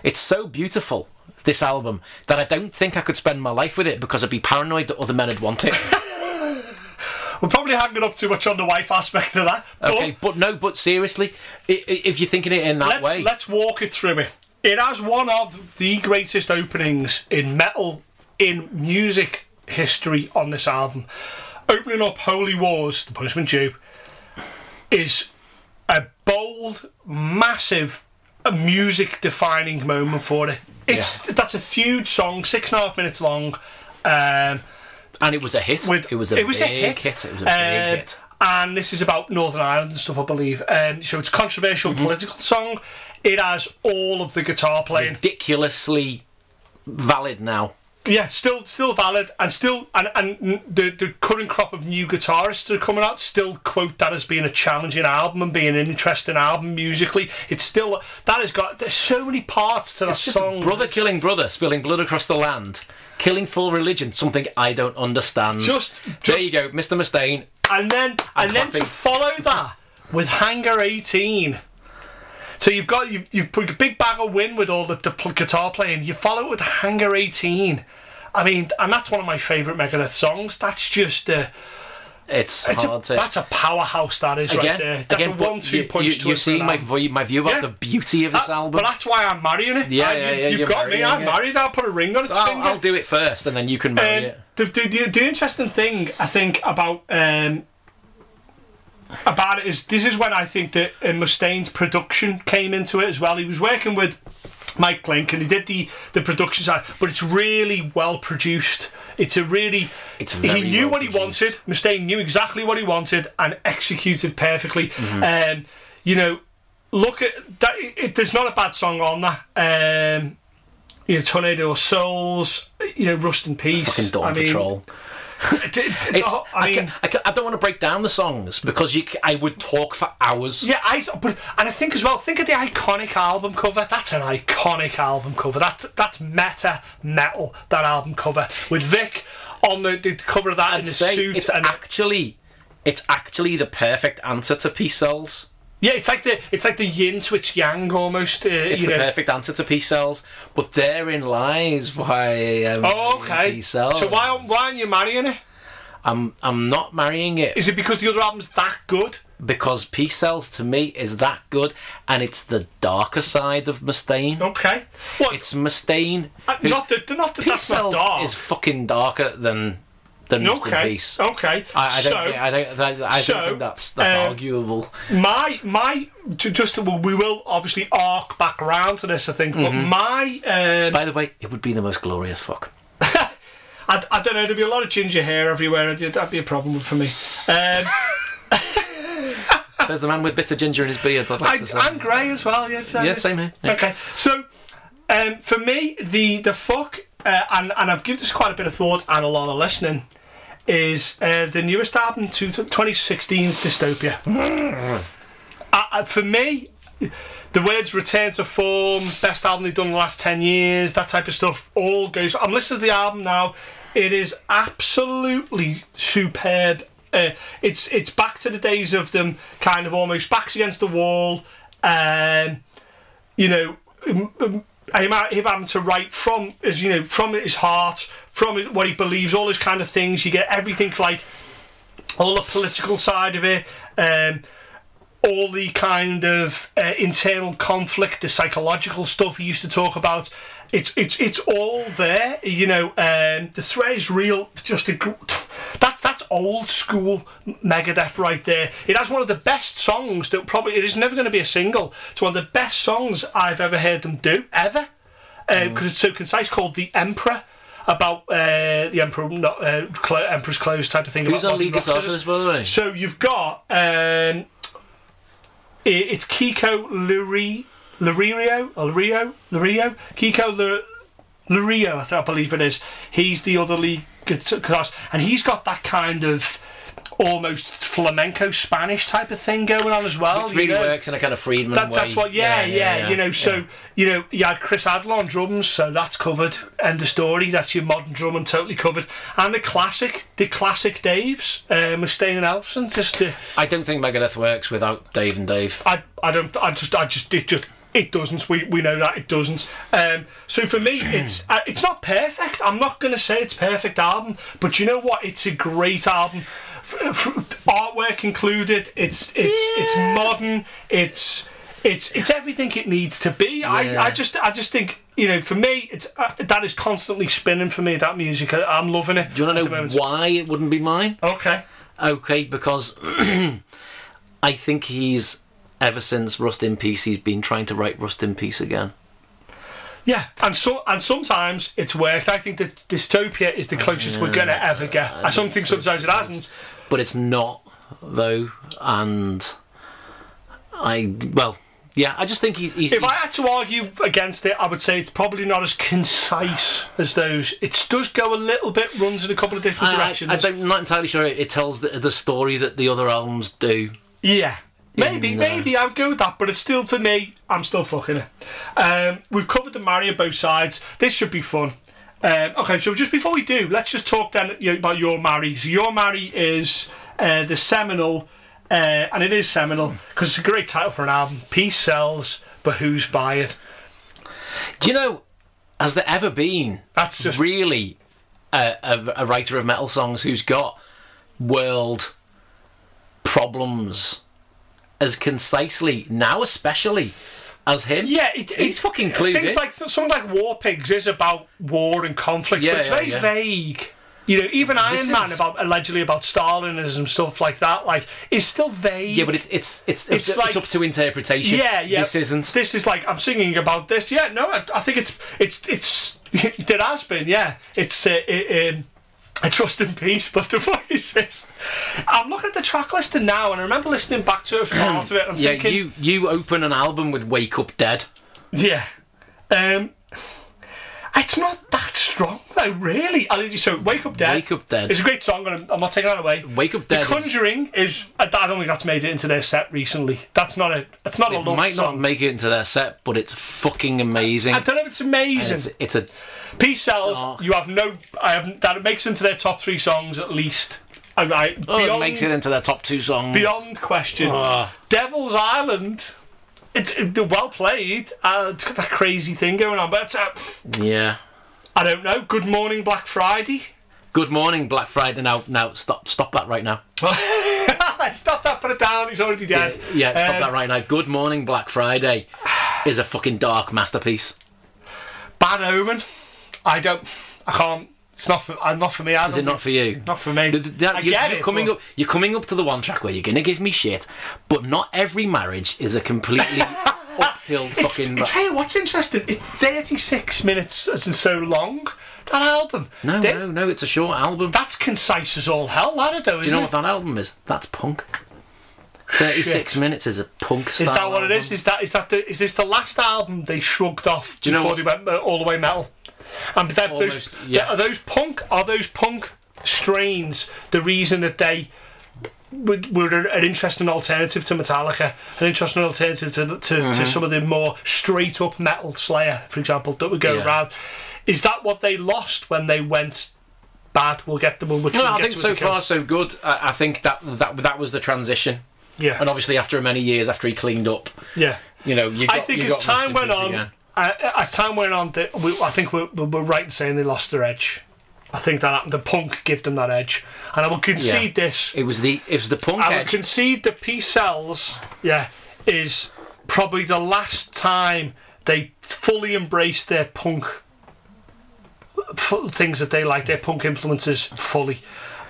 It's so beautiful. This album that I don't think I could spend my life with it because I'd be paranoid that other men would want it. we're probably hanging up too much on the wife aspect of that. But Okay, but no, but seriously, if you're thinking it in that let's way, let's walk it through it. It has one of the greatest openings in metal in music history on this album. Opening up Holy Wars, The Punishment Due, is a bold, massive, music defining moment for it. It's that's a huge song, six and a half minutes long. Um, and it was a hit. with it was a it was big a hit. It was a big Um, hit. And this is about Northern Ireland and stuff, I believe. Um, so it's a controversial Mm-hmm. political song. It has all of the guitar playing. Ridiculously valid now. Yeah, still still valid and still and and the the current crop of new guitarists that are coming out still quote that as being a challenging album and being an interesting album musically. It's still that has got there's so many parts to that It's just song. brother killing brother, spilling blood across the land, killing for religion, something I don't understand. Just- there you go, Mr. Mustaine. and then and then to follow that with Hangar 18. So you've got you've, you've put a big bag of win with all the, the guitar playing. You follow it with Hangar 18. I mean, and that's one of my favourite Megadeth songs. That's just uh, It's, it's a, hard to. that's a powerhouse. That is right again, there. That's again, a one-two you, punch you, to you it see for an my my view about Yeah. the beauty of this That- album. But that's why I'm marrying it. Yeah, I- yeah, you, yeah, You've got me. I'm it. married. I'll put a ring on its I'll, finger. I'll do it first, and then you can marry Um, it. the, the, the, the interesting thing I think about um, about it is this is when I think that uh, Mustaine's production came into it as well. He was working with Mike Clink and he did the the production side, but it's really well produced. It's a really It's he knew well what he wanted. Mustaine knew exactly what he wanted and executed perfectly. Mm-hmm. Um, you know, look at that. It, there's not a bad song on that. Um, you know, Tornado of Souls. You know, Rust in Peace. Fucking Dawn I mean, Patrol. It's, oh, I, mean, I, ca- I don't want to break down the songs because you, I would talk for hours. yeah, I but and I think as well. Think of the iconic album cover. That's an iconic album cover. That's that's meta metal. That album cover with Vic on the, the cover of that in I'd the say suit it's and actually, it's actually the perfect answer to Peace Sells. Yeah, it's like the it's like the yin to its yang almost. Uh, It's the know. perfect answer to Peace Sells, but therein lies why. Um, Oh, okay. Peace Sells. So why why aren't you marrying it? I'm I'm not marrying it Is it because the other album's that good? because Peace Sells to me is that good, and it's the darker side of Mustaine. Okay. What? It's Mustaine. uh, not that not that that's not Cells dark. is fucking darker than than Rust in okay. Peace. Okay. I, I don't. so, think, I don't. I, I so, don't think that's that's um, arguable. my my just well, we will obviously arc back around to this I think but Mm-hmm. my um, By the way, it would be the most glorious fuck. I, I don't know there'd be a lot of ginger hair everywhere and that'd be a problem for me um, Says the man with bits of ginger in his beard. I'd like I, to say. I'm grey as well yes yeah, same here. Yeah. okay so um, for me the the fuck uh, and, and I've given this quite a bit of thought and a lot of listening is uh, the newest album to 2016's Dystopia uh, for me the words return to form, best album they've done in the last 10 years, that type of stuff, all goes. I'm listening to the album now. It is absolutely superb. Uh, it's it's back to the days of them kind of almost backs against the wall. Um, you know, him, him having to write from, as you know, from his heart, from what he believes, all those kind of things. You get everything like all the political side of it. Um, all the kind of uh, internal conflict, the psychological stuff he used to talk about. It's it's it's all there, you know. Um, the threat is real. Just a, that's that's old school Megadeth right there. It has one of the best songs that probably it is never going to be a single. It's one of the best songs I've ever heard them do ever because it's so concise. Called the Emperor. About uh, the emperor, not uh, cl- emperor's clothes type of thing. Who's about our lead guitar this, by the way? So you've got um, i- it's Kiko Luri, Lurio, or Lurio, Lurio, Kiko Lur- Lurio, I, believe it is. He's the other lead guitarist, and he's got that kind of almost flamenco Spanish type of thing going on as well. Which really know? works in a kind of Friedman That, way. that's what, yeah, yeah, you know. So, you know, you had Chris Adler on drums, so that's covered. End of story. That's your modern drum and totally covered. And the classic, the classic Daves, uh, Mustaine and Ellefson. Just, uh, I don't think Megadeth works without Dave and Dave. I, I don't, I just, I just, it just, it doesn't. We, we know that it doesn't. Um, so for me, it's, uh, it's not perfect. I'm not going to say it's perfect album, but you know what? It's a great album. f- f- artwork included. It's it's it's modern. It's it's it's everything it needs to be. Yeah. I, I just I just think you know for me it's uh, that is constantly spinning for me. That music I, I'm loving it. Do you want to know why it wouldn't be mine? Okay. Okay, because I think he's ever since Rust in Peace, he's been trying to write Rust in Peace again. Yeah, and so and sometimes it's worked. I think that dystopia is the closest we're gonna ever get. I don't think sometimes it hasn't. but it's not though, and I well, yeah, I just think he's. he's, If he's I had to argue against it, I would say it's probably not as concise as those. It does go a little bit, runs in a couple of different I, directions. I, am not entirely sure it, it tells the, the story that the other albums do. Yeah. Maybe, In, uh, maybe I would go with that, but it's still for me. I'm still fucking it. Um, we've covered the Mario both sides. This should be fun. Um, okay, so just before we do, let's just talk then about your Mary. So your Mary is uh, the seminal, uh, and it is seminal because it's a great title for an album. Peace sells, but who's buying? It? Do you know? Has there ever been That's just really a, a, a writer of metal songs who's got world problems as concisely now, especially as him? Yeah, it, it- fucking clued Things in. like something like War Pigs is about war and conflict, Yeah, but it's yeah, very yeah. vague. You know, even Iron This Man is- about allegedly about Stalinism stuff like that, like is still vague. Yeah, but it's it's it's It's it's, like- up to interpretation. yeah, yeah. This isn't. This is like I'm singing about this. Yeah, no, I, I think it's it's it's it has been. Yeah, it's uh, it, um, I trust in peace, but the voice is. I'm looking at the track listing now, and I remember listening back to it for part of it. I'm Yeah, thinking, you you open an album with "Wake Up Dead." Yeah. Um, it's not that strong though, really. So, Wake Up Dead. Wake Up Dead. It's a great song, and I'm, I'm not taking that away. Wake Up Dead. The Conjuring is. I, I don't think that's made it into their set recently. That's not a. It's not a it love might song. not make it into their set, but it's fucking amazing. I don't know if it's amazing. it's it's a Peace sells. Oh. You have no. I have that. It makes into their top three songs at least. I, I, oh, beyond, it makes it into their top two songs. beyond question. Ah. Devil's Island. It's it, well played. Uh, it's got that crazy thing going on, but it's, uh, Yeah. I don't know. Good Morning Black Friday. Good morning, Black Friday. Now, now, stop, stop that right now. Stop that, put it down. He's already dead. Yeah, stop Um, that right now. Good morning, Black Friday is a fucking dark masterpiece. Bad Omen. I don't. I can't. It's not for. I'm not for me. I Is it not for you? Not for me. Th- th- that- I you- get you're it. coming but- up. You're coming up to the one track where you're gonna give me shit, but not every marriage is a completely uphill It's, fucking. I tell you what's interesting. It's 36 minutes isn't so long. That album. no, They- no, no. It's a short album. That's concise as all hell, that though, Do you know it? what that album is? That's punk. Thirty-six Shit. minutes is a punk. Is that what it album. is? Is that is that the is this the last album they shrugged off Do you know before they went uh, all the way metal? And that, those, Almost, yeah. are those punk? Are those punk strains the reason that they were, were an interesting alternative to Metallica, an interesting alternative to to, Mm-hmm. to some of the more straight up metal Slayer, for example, that would go Yeah. around? Is that what they lost when they went bad? We'll get them. Which No, we'll I think so as we go. far so good. I, I think that that that was the transition, Yeah, and obviously after many years, after he cleaned up, yeah. you know, you got, I think as time went on, again. As time went on, th- we, I think we're, we're right in saying they lost their edge. I think that the punk gave them that edge, and I will concede this. It was the it was the punk I will edge. concede that Peace Sells, yeah, is probably the last time they fully embraced their punk f- things that they like, their punk influences fully.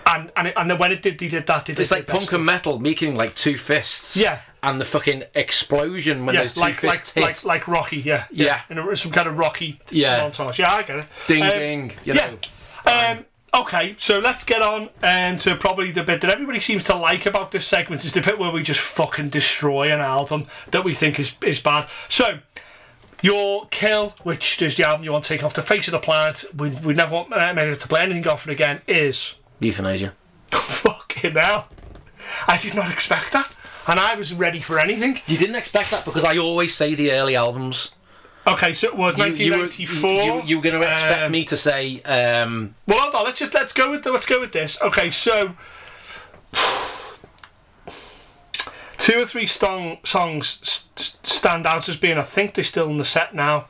And and, it, and when it did, they did that. They did It's like punk and metal making like two fists. Yeah. And the fucking explosion when yeah, those two like, fists like, hit. like like Rocky, yeah, Yeah. in a, some kind of Rocky Yeah. montage. Yeah, I get it. ding Um, ding. You yeah. know. Um, okay, so let's get on um, to probably the bit that everybody seems to like about this segment is the bit where we just fucking destroy an album that we think is, is bad. So, your Kill, which is the album you want to take off the face of the planet, we, we never want uh, Megadeth to play anything off it again, is Youthanasia. fucking hell. I did not expect that. And I was ready for anything. You didn't expect that because I always say the early albums. Okay, so it was You, you were, 1994. you, you, were going to expect Um, me to say um, Well, hold on. Let's just let's go with the, let's go with this. Okay, so two or three song, songs s- s- stand out as being. I think they're still in the set now.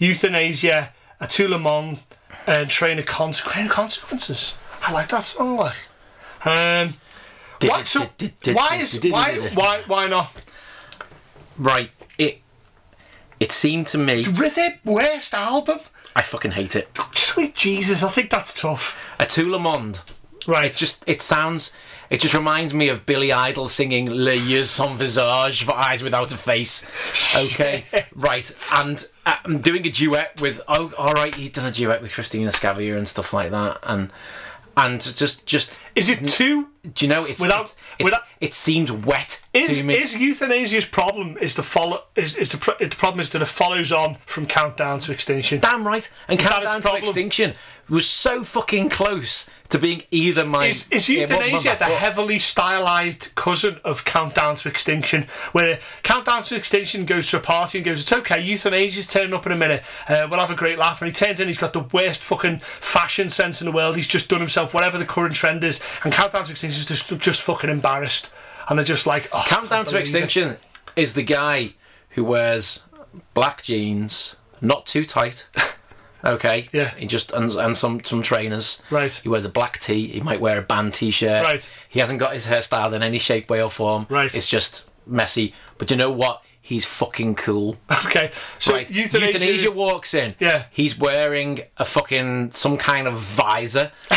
Youthanasia, Atula Mon, and Train of Conse- Train of Consequences. I like that song. Like, um, Why, so, why is why why why not? Right. It it seemed to me with Their worst album. I fucking hate it. Sweet Jesus, I think that's tough. A tout le monde. Right. It's just it sounds it just reminds me of Billy Idol singing Le Yeux sans visage for eyes without a face. Okay, right, and uh, I'm doing a duet with oh, all right, he's done a duet with Cristina Scabbia and stuff like that, and and just just Is it too? do you know it's Without- it's, it's without- it seems wet Is, to me. is Youthanasia's problem is the follow is, is the, the problem is that it follows on from countdown to extinction. Damn right, and its Countdown to? Extinction was so fucking close to being either my Is, is yeah, Youthanasia my the heavily stylized cousin of Countdown to Extinction? Where Countdown to Extinction goes to a party and goes, "It's okay, Youthanasia's turning up in a minute. Uh, we'll have a great laugh." And he turns in, he's got the worst fucking fashion sense in the world. He's just done himself whatever the current trend is, and Countdown to Extinction is just just fucking embarrassed, and they're just like, oh, Countdown to. Extinction is the guy who wears black jeans, not too tight. Okay. Yeah. He just and, and some some trainers. Right. He wears a black tee. He might wear a band t-shirt. Right. He hasn't got his hairstyle in any shape, way, or form. Right. It's just messy. But you know what? He's fucking cool. Okay, so right. Youthanasia, Youthanasia is- walks in. Yeah. He's wearing a fucking some kind of visor.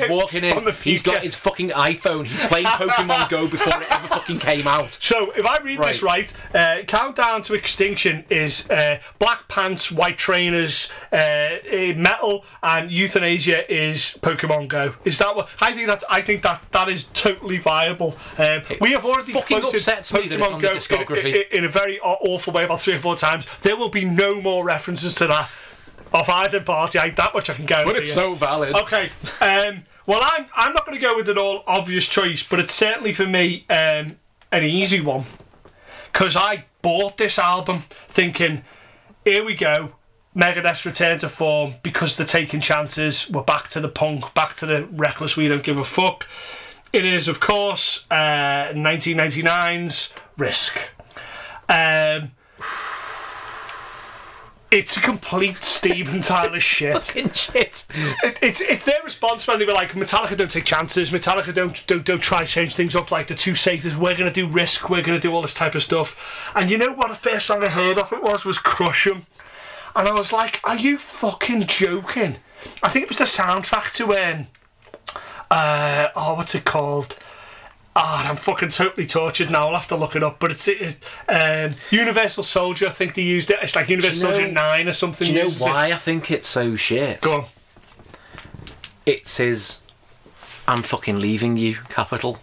Right. He's walking in. He's got his fucking iPhone. He's playing Pokemon Go before it ever fucking came out. So, if I read this right, uh, Countdown to Extinction is uh, black pants, white trainers, uh, uh, metal, and Youthanasia is Pokemon Go. Is that what I think? That I think that that is totally viable. Um, we have already fucking upsets me that it's Pokemon on Go in- discography. in, in a very awful way about three or four times. There will be no more references to that of either party. I, that much I can guarantee. But it's you. so valid. Okay. Um, well, I'm I'm not going to go with an all obvious choice, but it's certainly for me um, an easy one because I bought this album thinking, here we go. Megadeth's return to form because they're taking chances. We're back to the punk, back to the reckless. We don't give a fuck. It is, of course, uh, 1999's Risk. Um, it's a complete Steven Tyler shit. Fucking shit. it's it's their response when they were like Metallica don't take chances. Metallica don't don't, don't try to change things up. Like the two safeties we're gonna do risk we're gonna do all this type of stuff. And you know what the first song I heard of it was? Was Crush 'Em. And I was like are you fucking joking? I think it was the soundtrack to um uh oh what's it called Ah, I'm fucking totally tortured now. I'll have to look it up. But it's it, um, Universal Soldier. I think they used it. It's like Universal know- Soldier Nine or something. Do you know uses it. why I think it's so shit? Go on. It's his I'm fucking leaving you Capitol.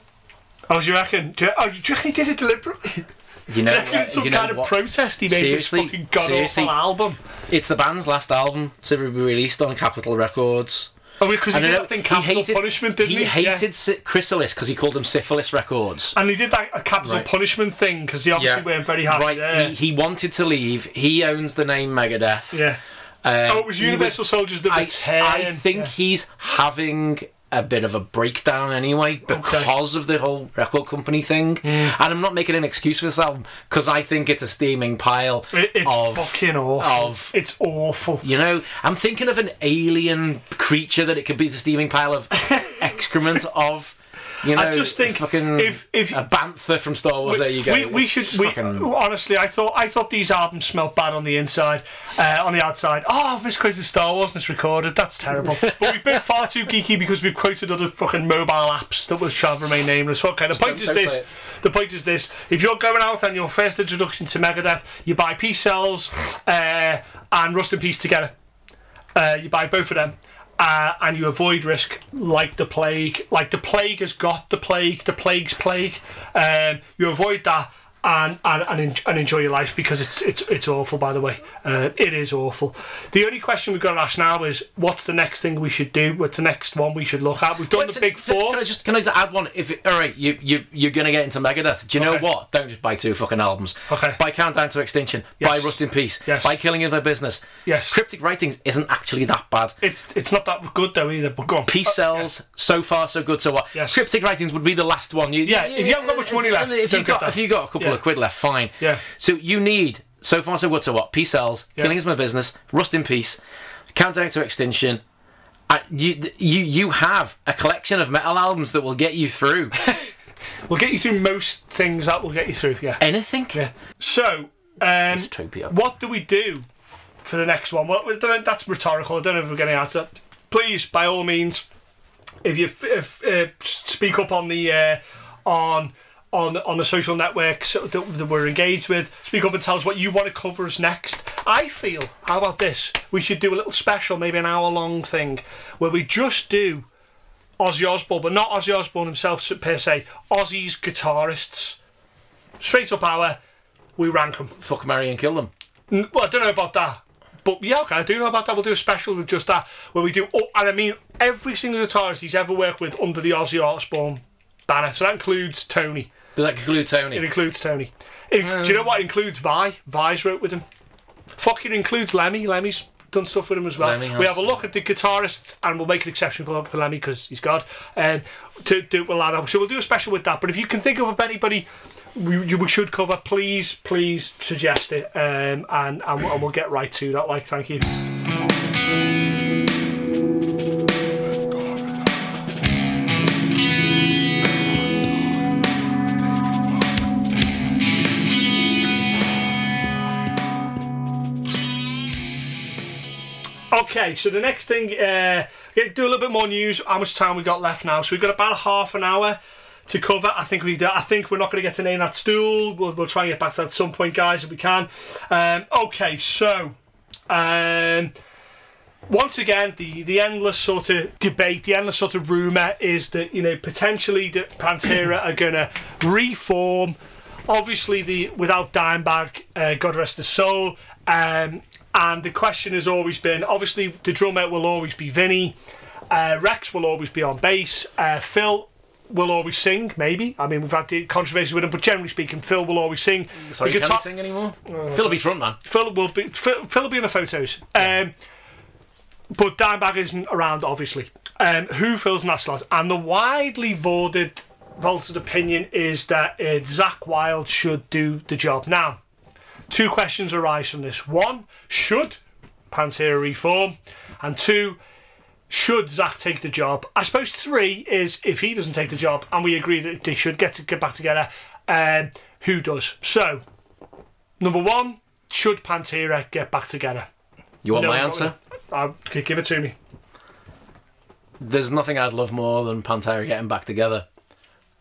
Oh, do you reckon? Do you, oh, do you reckon he did it deliberately? You know, you it's some you know kind of what? protest he made Seriously? this fucking god awful album? It's the band's last album to be released on Capitol Records. Oh, because he did that thing, Capitol Punishment, didn't he? he Yeah. hated Sy- Chrysalis because he called them Syphilis Records. And he did that a Capitol Right. Punishment thing because he obviously weren't very happy right. there. He, he wanted to leave. He owns the name Megadeth. yeah. Um, Oh, it was Universal Soldiers the I, return. I think Yeah. he's having a bit of a breakdown anyway because of the whole record company thing. Hmm. And I'm not making an excuse for this album because I think it's a steaming pile It- it's of fucking awful. of- it's awful. you know, I'm thinking of an alien creature that it could be the steaming pile of excrement of. You know, I just think fucking if- if- a bantha from Star Wars. there you go. We, we should. We, fucking- honestly, I thought I thought these albums smelled bad on the inside, uh, on the outside. Oh, I've misquoted Star Wars and it's recorded. That's terrible. but we've been far too geeky because we've quoted other fucking mobile apps that will shall remain nameless. Okay, the point is this. The point is this: if you're going out on your first introduction to Megadeth, you buy Peace Sells uh, and Rust in Peace together. Uh, you buy both of them. Uh, and you avoid risk like the plague. Like the plague has got the plague, the plague's plague. Um, you avoid that and and, and, en- and enjoy your life because it's it's it's awful. By the way, uh, it is awful. The only question we've got to ask now is what's the next thing we should do? What's the next one we should look at? We've done Wait, the big four. Can I just can I add one? If it, all right, you you you're gonna get into Megadeth. Do you know Okay. what? Don't just buy two fucking albums. Okay. Buy Countdown to Extinction. Yes. Buy Rust in Peace. Yes. Buy Killing of My Business. Yes. Cryptic Writings isn't actually that bad. It's it's not that good though either. But go on. Peace sells so far so good. So what? Yes. Cryptic Writings would be the last one. You, Yeah, if you haven't got much money left, if you got if you got a couple Yeah. Of quid left, fine. Yeah. So you need so far so good. So what? Peace sells, Yeah. Killing is my business. Rust in Peace. Countdown to Extinction. I, you, you, you have a collection of metal albums that will get you through We'll get you through most things that will get you through. Yeah. anything. Yeah. So, um, what do we do for the next one? Well, don't- that's rhetorical. I don't know if we're going to answer. Please, by all means, if you if, uh, speak up on the uh, on on on the social networks that, that we're engaged with, speak up and tell us what you want to cover us next. I feel, how about this? We should do a little special, maybe an hour long thing, where we just do Ozzy Osbourne, but not Ozzy Osbourne himself per se. Ozzy's guitarists, straight up hour. We rank them. Fuck, marry, and kill them. N- Well, I don't know about that. But yeah, okay, I do know about that. We'll do a special with just that, where we do, oh, and I mean every single guitarist he's ever worked with under the Ozzy Osbourne banner. So that includes Tony. Does that include Tony? It includes Tony. It, do you know what? It includes Vai. Vai's wrote with him. Fucking includes Lemmy. Lemmy's done stuff with him as well. Lemmy we has- have a look at the guitarists, and we'll make an exception for for Lemmy because he's God. And to do we'll. So we'll do a special with that. But if you can think of anybody we, we should cover, please, please suggest it, um, and, and and we'll get right to that. Like, thank you. Okay, so the next thing, uh, do a little bit more news. How much time we got left now? So we've got about half an hour to cover. I think we, do. I think we're not going to get to name that stool. We'll, we'll try and get back to that at some point, guys, if we can. Um, okay, so um, once again, the the endless sort of debate, the endless sort of rumor is that you know potentially that Pantera are going to reform. Obviously, the without Dimebag, uh, God rest his soul. Um, and the question has always been obviously the drummer will always be Vinnie, uh, Rex will always be on bass, uh, Phil will always sing. Maybe I mean we've had the controversy with him, but generally speaking, Phil will always sing. Sorry, The can guitar- he sing anymore? Phil will be frontman. Phil will be Phil, Phil will be in the photos. Um, but Dimebag isn't around, obviously. Um, who fills in that slot? And the widely voted, vaulted opinion is that uh, Zakk Wylde should do the job. Now, two questions arise from this. One, should Pantera reform? And two, should Zakk take the job? I suppose three is if he doesn't take the job, and we agree that they should get to get back together. Um, who does? So, number one, should Pantera get back together? You want No, my answer? Uh, g- give it to me. There's nothing I'd love more than Pantera getting back together.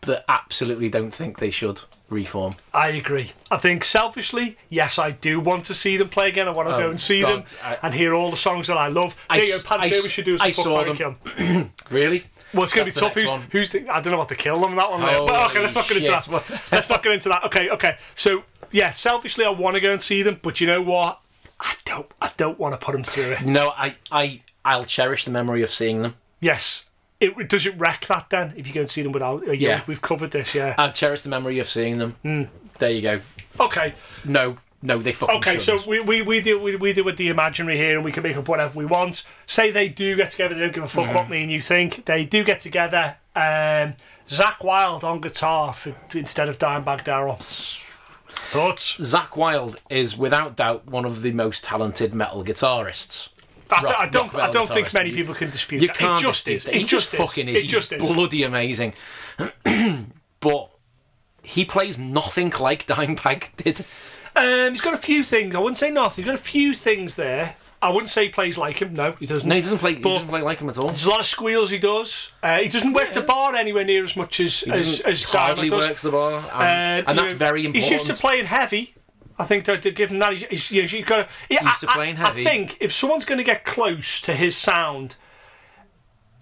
But I absolutely don't think they should reform. I agree. I think selfishly, yes, I do want to see them play again. I want to Oh, go and see God, them I- and hear all the songs that I love. I There you go, Pantera. I we should do I saw them. Really? Well, it's going to be tough. Who's, who's the, I don't know what to kill them. That one. there. But okay, let's not get into shit, that. let's not get into that. Okay, okay. So yeah, selfishly, I want to go and see them, but you know what? I don't. I don't want to put them through it. No, I, I, I'll cherish the memory of seeing them. Yes. It, does it wreck that then if you go and see them without? Uh, yeah, Yeah. we've covered this. Yeah. I'll cherish the memory of seeing them. Hmm. There you go. Okay. No, no, they fucking Okay, so shouldn't. we, we, we deal we, we deal with the imaginary here, and we can make up whatever we want. Say they do get together, they don't give a fuck what me and you think. They do get together. Um, Zakk Wylde on guitar for, instead of Dimebag Darrell. Thoughts? Zakk Wylde is without doubt one of the most talented metal guitarists. I, Rock- I don't. I don't think many people can dispute You that. can't it just is. It He just, is. fucking is. It He's just is. bloody amazing. but he plays nothing like Dimebag did. Um, he's got a few things. I wouldn't say nothing. He's got a few things there. I wouldn't say he plays like him. No, he doesn't. No, he doesn't play. He doesn't play like him at all. There's a lot of squeals he does. Uh, he doesn't work the bar anywhere near as much as He as, as hardly does. works the bar, and, Uh, and that's know, very important. He's used to playing heavy. I think to, to give him that, he's, he's, you've got to. Yeah, Used to I, playing I- heavy. I think if someone's going to get close to his sound,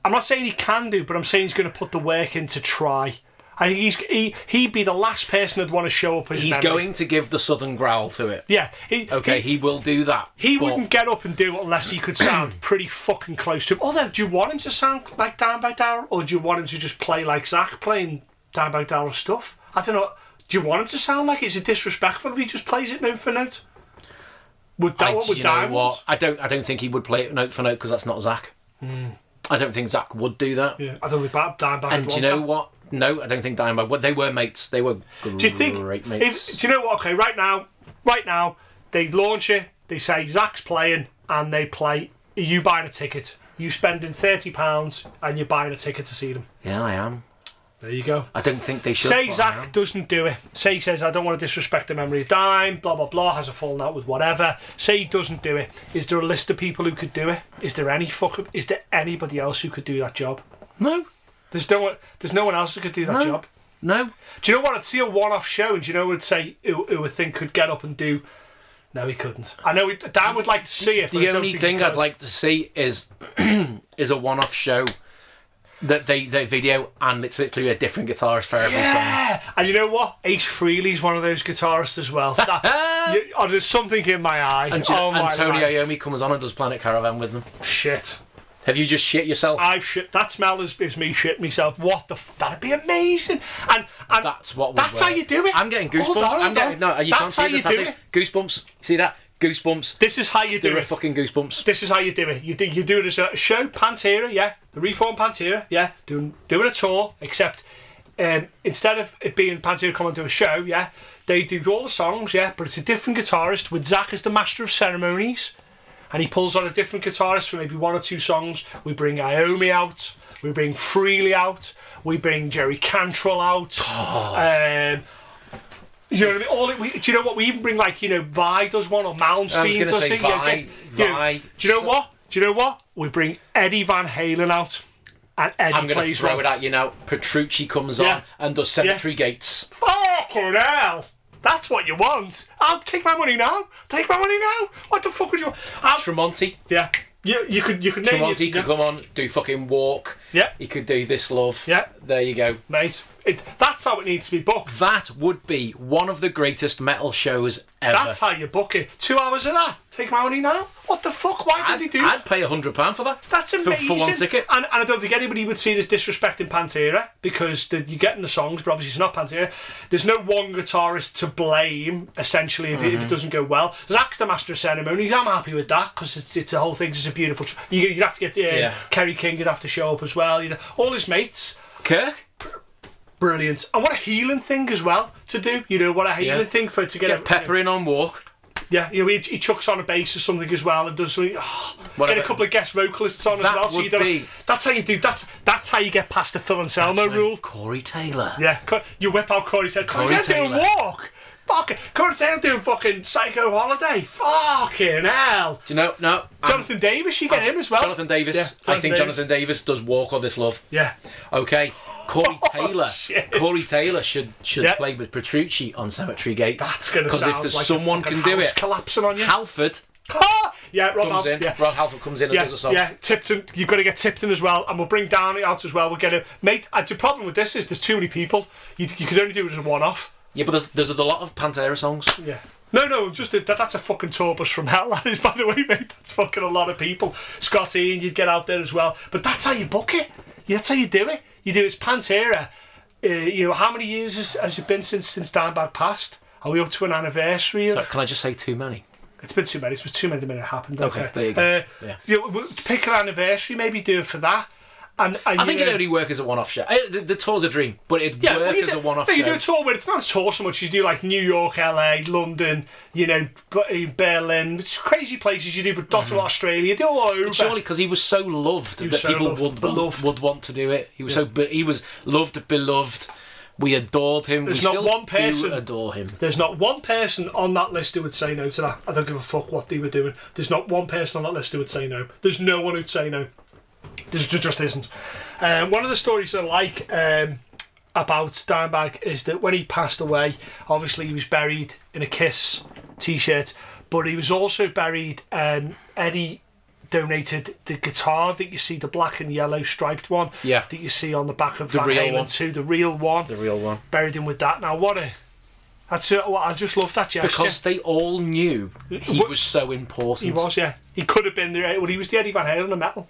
I'm not saying he can do, but I'm saying he's going to put the work in to try. I think he's he he'd be the last person that'd want to show up. His He's memory. going to give the southern growl to it. Yeah. He, Okay, He, he will do that. he but wouldn't get up and do it unless he could sound pretty fucking close to him. Although, do you want him to sound like Dimebag Darrell, or do you want him to just play like Zakk playing Dimebag Darrell stuff? I don't know. Do you want him to sound like? it? Is a disrespectful if he just plays it note for note? Would that I, what would you know what? I don't. I don't think he would play it note for note because that's not Zakk. Hmm. I don't think Zakk would do that. Yeah, I don't think that Dan And do you know what? No, I don't think Dimebag. Well, they were mates. They were great Do you think? mates. If, do you know what? Okay, right now, right now, they launch it. They say Zakk's playing, and they play. Are you buying a ticket? you spending thirty pounds and you're buying a ticket to see them. Yeah, I am. There you go. I don't think they should. Say but Zakk doesn't do it. Say he says I don't want to disrespect the memory of Dime. Blah blah blah. Has a falling out with whatever. Say he doesn't do it. Is there a list of people who could do it? Is there any fuck? Is there anybody else who could do that job? No, There's no one. There's no one else who could do that No. job. no. Do you know what? I'd see a one-off show, and do you know, would say who, who would think could get up and do. No, he couldn't. I know he, Dan would like to see it. The only thing I'd like to see is is a one-off show that they they video and it's literally a different guitarist for every song. Yeah, and you know what? Ace Frehley's one of those guitarists as well. That, you, oh, there's something in my eye. And, oh my and Tony life. Iommi comes on and does Planet Caravan with them. Shit. Have you just shit yourself? I've shit. That smell is, is me shit myself. What the? F- that'd be amazing. And, and That's what. That's how you do it. I'm getting goosebumps. Hold on, hold I'm getting, on. no, you That's can't see how the you do tattoo. it. Goosebumps. See that? Goosebumps. This is how you do There it. fucking goosebumps. This is how you do it. You do you do it as a show, Pantera, yeah, the reformed Pantera, yeah, doing doing a tour. Except um, instead of it being Pantera coming to a show, yeah, they do all the songs, yeah, but it's a different guitarist with Zakk as the master of ceremonies, and he pulls on a different guitarist for maybe one or two songs. We bring Iommi out, we bring Frehley out, we bring Jerry Cantrell out. Um, you know what I mean? All it, we, do you know what? We even bring like you know Vai does one or Malmsteen does say it. Yeah, Vai, yeah. You know, Vai. Do you know what? Do you know what? We bring Eddie Van Halen out, and Eddie I'm going to throw one. it at you now. Petrucci comes Yeah. on and does Cemetery Gates. Fucking hell! That's what you want. I'll take my money now. Take my money now. What the fuck would you? I'll, Tremonti. yeah, you you could you could name Tremonti it, could come on, do fucking Walk. Yeah. He could do This Love. Yeah. There you go. mate. It, that's how it needs to be booked. That would be one of the greatest metal shows ever. That's how you book it. Two hours of that. Take my money now. What the fuck? Why I'd, did he do? I'd pay a hundred pound for that. That's amazing. for one ticket. And, and I don't think anybody would see it as disrespecting Pantera because the, you're getting the songs, but obviously it's not Pantera. There's no one guitarist to blame, essentially, if, it, Mm-hmm. if it doesn't go well. Zakk's the master of ceremonies. I'm happy with that because it's, it's the whole thing. It's a beautiful. Tr- you, you'd have to get uh, Yeah. Kerry King. You'd have to show up as well. You'd, all his mates. Kirk. Brilliant. And what a healing thing as well to do. You know, what a healing Yeah. thing for to get, Get a, Pepper in on Walk. Yeah, you know, he, he chucks on a bass or something as well and does something. Oh, get a couple of guest vocalists on as well. So you don't. be- That's how you do. That's that's how you get past the Phil Anselmo That's when rule. Corey Taylor. Yeah, you whip out Corey said, Corey Corey said doing Taylor. walk. Fuck, Corey said doing fucking Psycho Holiday. Fucking hell. Do you know? No. I'm- Jonathan Davis, you get him as well. Jonathan Davis. Yeah, I think Davis. Jonathan Davis does Walk or This Love. Yeah. Okay. Corey oh, Taylor. Oh. Corey Taylor should should Yeah. play with Petrucci on Cemetery Gates. That's gonna Because sound if there's like someone can do it, collapsing on you. Halford yeah, Rob comes in. Yeah. Rob Halford comes in and Yeah, does a song. yeah, Tipton. You've got to get Tipton as well, and we'll bring Downey out as well. We'll get him, mate. The problem with this is there's too many people. You, you could only do it as a one-off. Yeah, but there's there's a lot of Pantera songs. Yeah. No, no, just a, that, that's a fucking tour bus from hell. That is, by the way, mate. That's fucking a lot of people. Scotty, and you'd get out there as well. But that's how you book it. Yeah, that's how you do it. You do it's Pantera. Uh, you know, how many years has, has it been since since Dimebag passed? Are we up to an anniversary of? So can I just say too many? It's been too many. It was too many the minute it happened. Okay, there you go. Uh, Yeah. you know, we'll pick an anniversary, maybe do it for that. And, and I think it only work as a one-off show. Eh, The, the tour's a dream, but it'd Yeah, work well, you as do- a one-off no, you do a tour but it's not a tour so much. You do like New York, LA, London, you know, B- Berlin. It's crazy places you do, but dot of Australia. Do all over. Surely, because he was so loved was that so people loved, would beloved. would want to do it. He was so be- he was loved, beloved. We adored him. There's we not one person- adore him. There's not one person on that list who would say no to that. I don't give a fuck what they were doing. There's not one person on that list who would say no. There's no one who'd say no. Just just isn't. Um, one of the stories I like um, about Steinbach is that when he passed away, obviously he was buried in a Kiss t-shirt, but he was also buried. Um, Eddie donated the guitar that you see, the black and yellow striped one. Yeah. That you see on the back of The Van real Halen one. 2, the real one The real one. buried him with that. Now, what a. That's it. I just love that gesture. Because they all knew he was so important. he was, yeah. He could have been there. Well, he was the Eddie Van Halen of metal.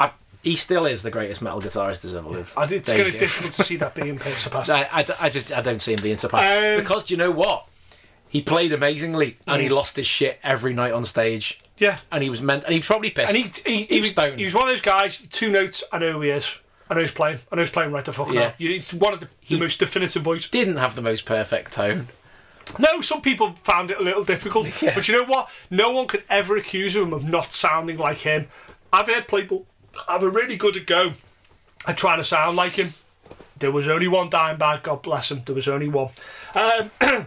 I, he still is the greatest metal guitarist who's ever lived. I, it's There you going to be difficult to see that being surpassed. I, I, I just I don't see him being surpassed Um, because do you know what? He played amazingly and Mm. he lost his shit every night on stage yeah. and he was meant and he was probably pissed. And he, he, he, He was stoned. he was one of those guys, two notes, I know who he is. I know he's playing. I know he's playing right the fuck Yeah. You- It's one of the, the most definitive voice. didn't have the most perfect tone. No, some people found it a little difficult. But you know what? No one could ever accuse him of not sounding like him. I've heard people i've a really good at go at trying to sound like him. There was only one Dimebag, God bless him. There was only one. Um,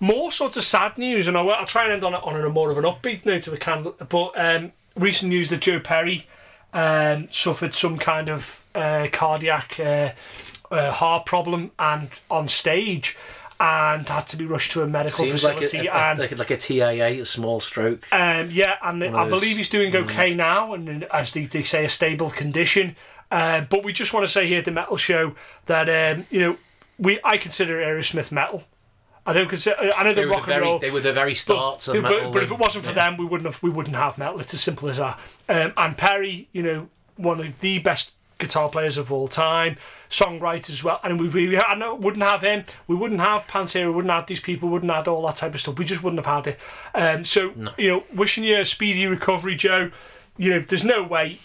more sort of sad news, and I'll, I'll try and end on, on a more of an upbeat note if I can. But um, recent news that Joe Perry um, suffered some kind of uh, cardiac uh, uh, heart problem and on stage and had to be rushed to a medical Seems like facility. a, a, and like, a, like a TIA, a small stroke. um, yeah, and of I believe he's doing okay now, and as they, they say, a stable condition. Uh, but we just want to say here at the Metal Show that um, you know we I consider Aerosmith metal. I don't consider. I know They the were, rock the and very, roll. they were the very starts but, of but- metal. but if it wasn't for Yeah. them, we wouldn't have we wouldn't have metal. It's as simple as that. Um, and Perry, you know, one of the best guitar players of all time, songwriter as well. And we, we I know, wouldn't have him. We wouldn't have Pantera. We wouldn't have these people. Wouldn't have all that type of stuff. We just wouldn't have had it. Um, so you know, wishing you a speedy recovery, Joe. You know, there's no way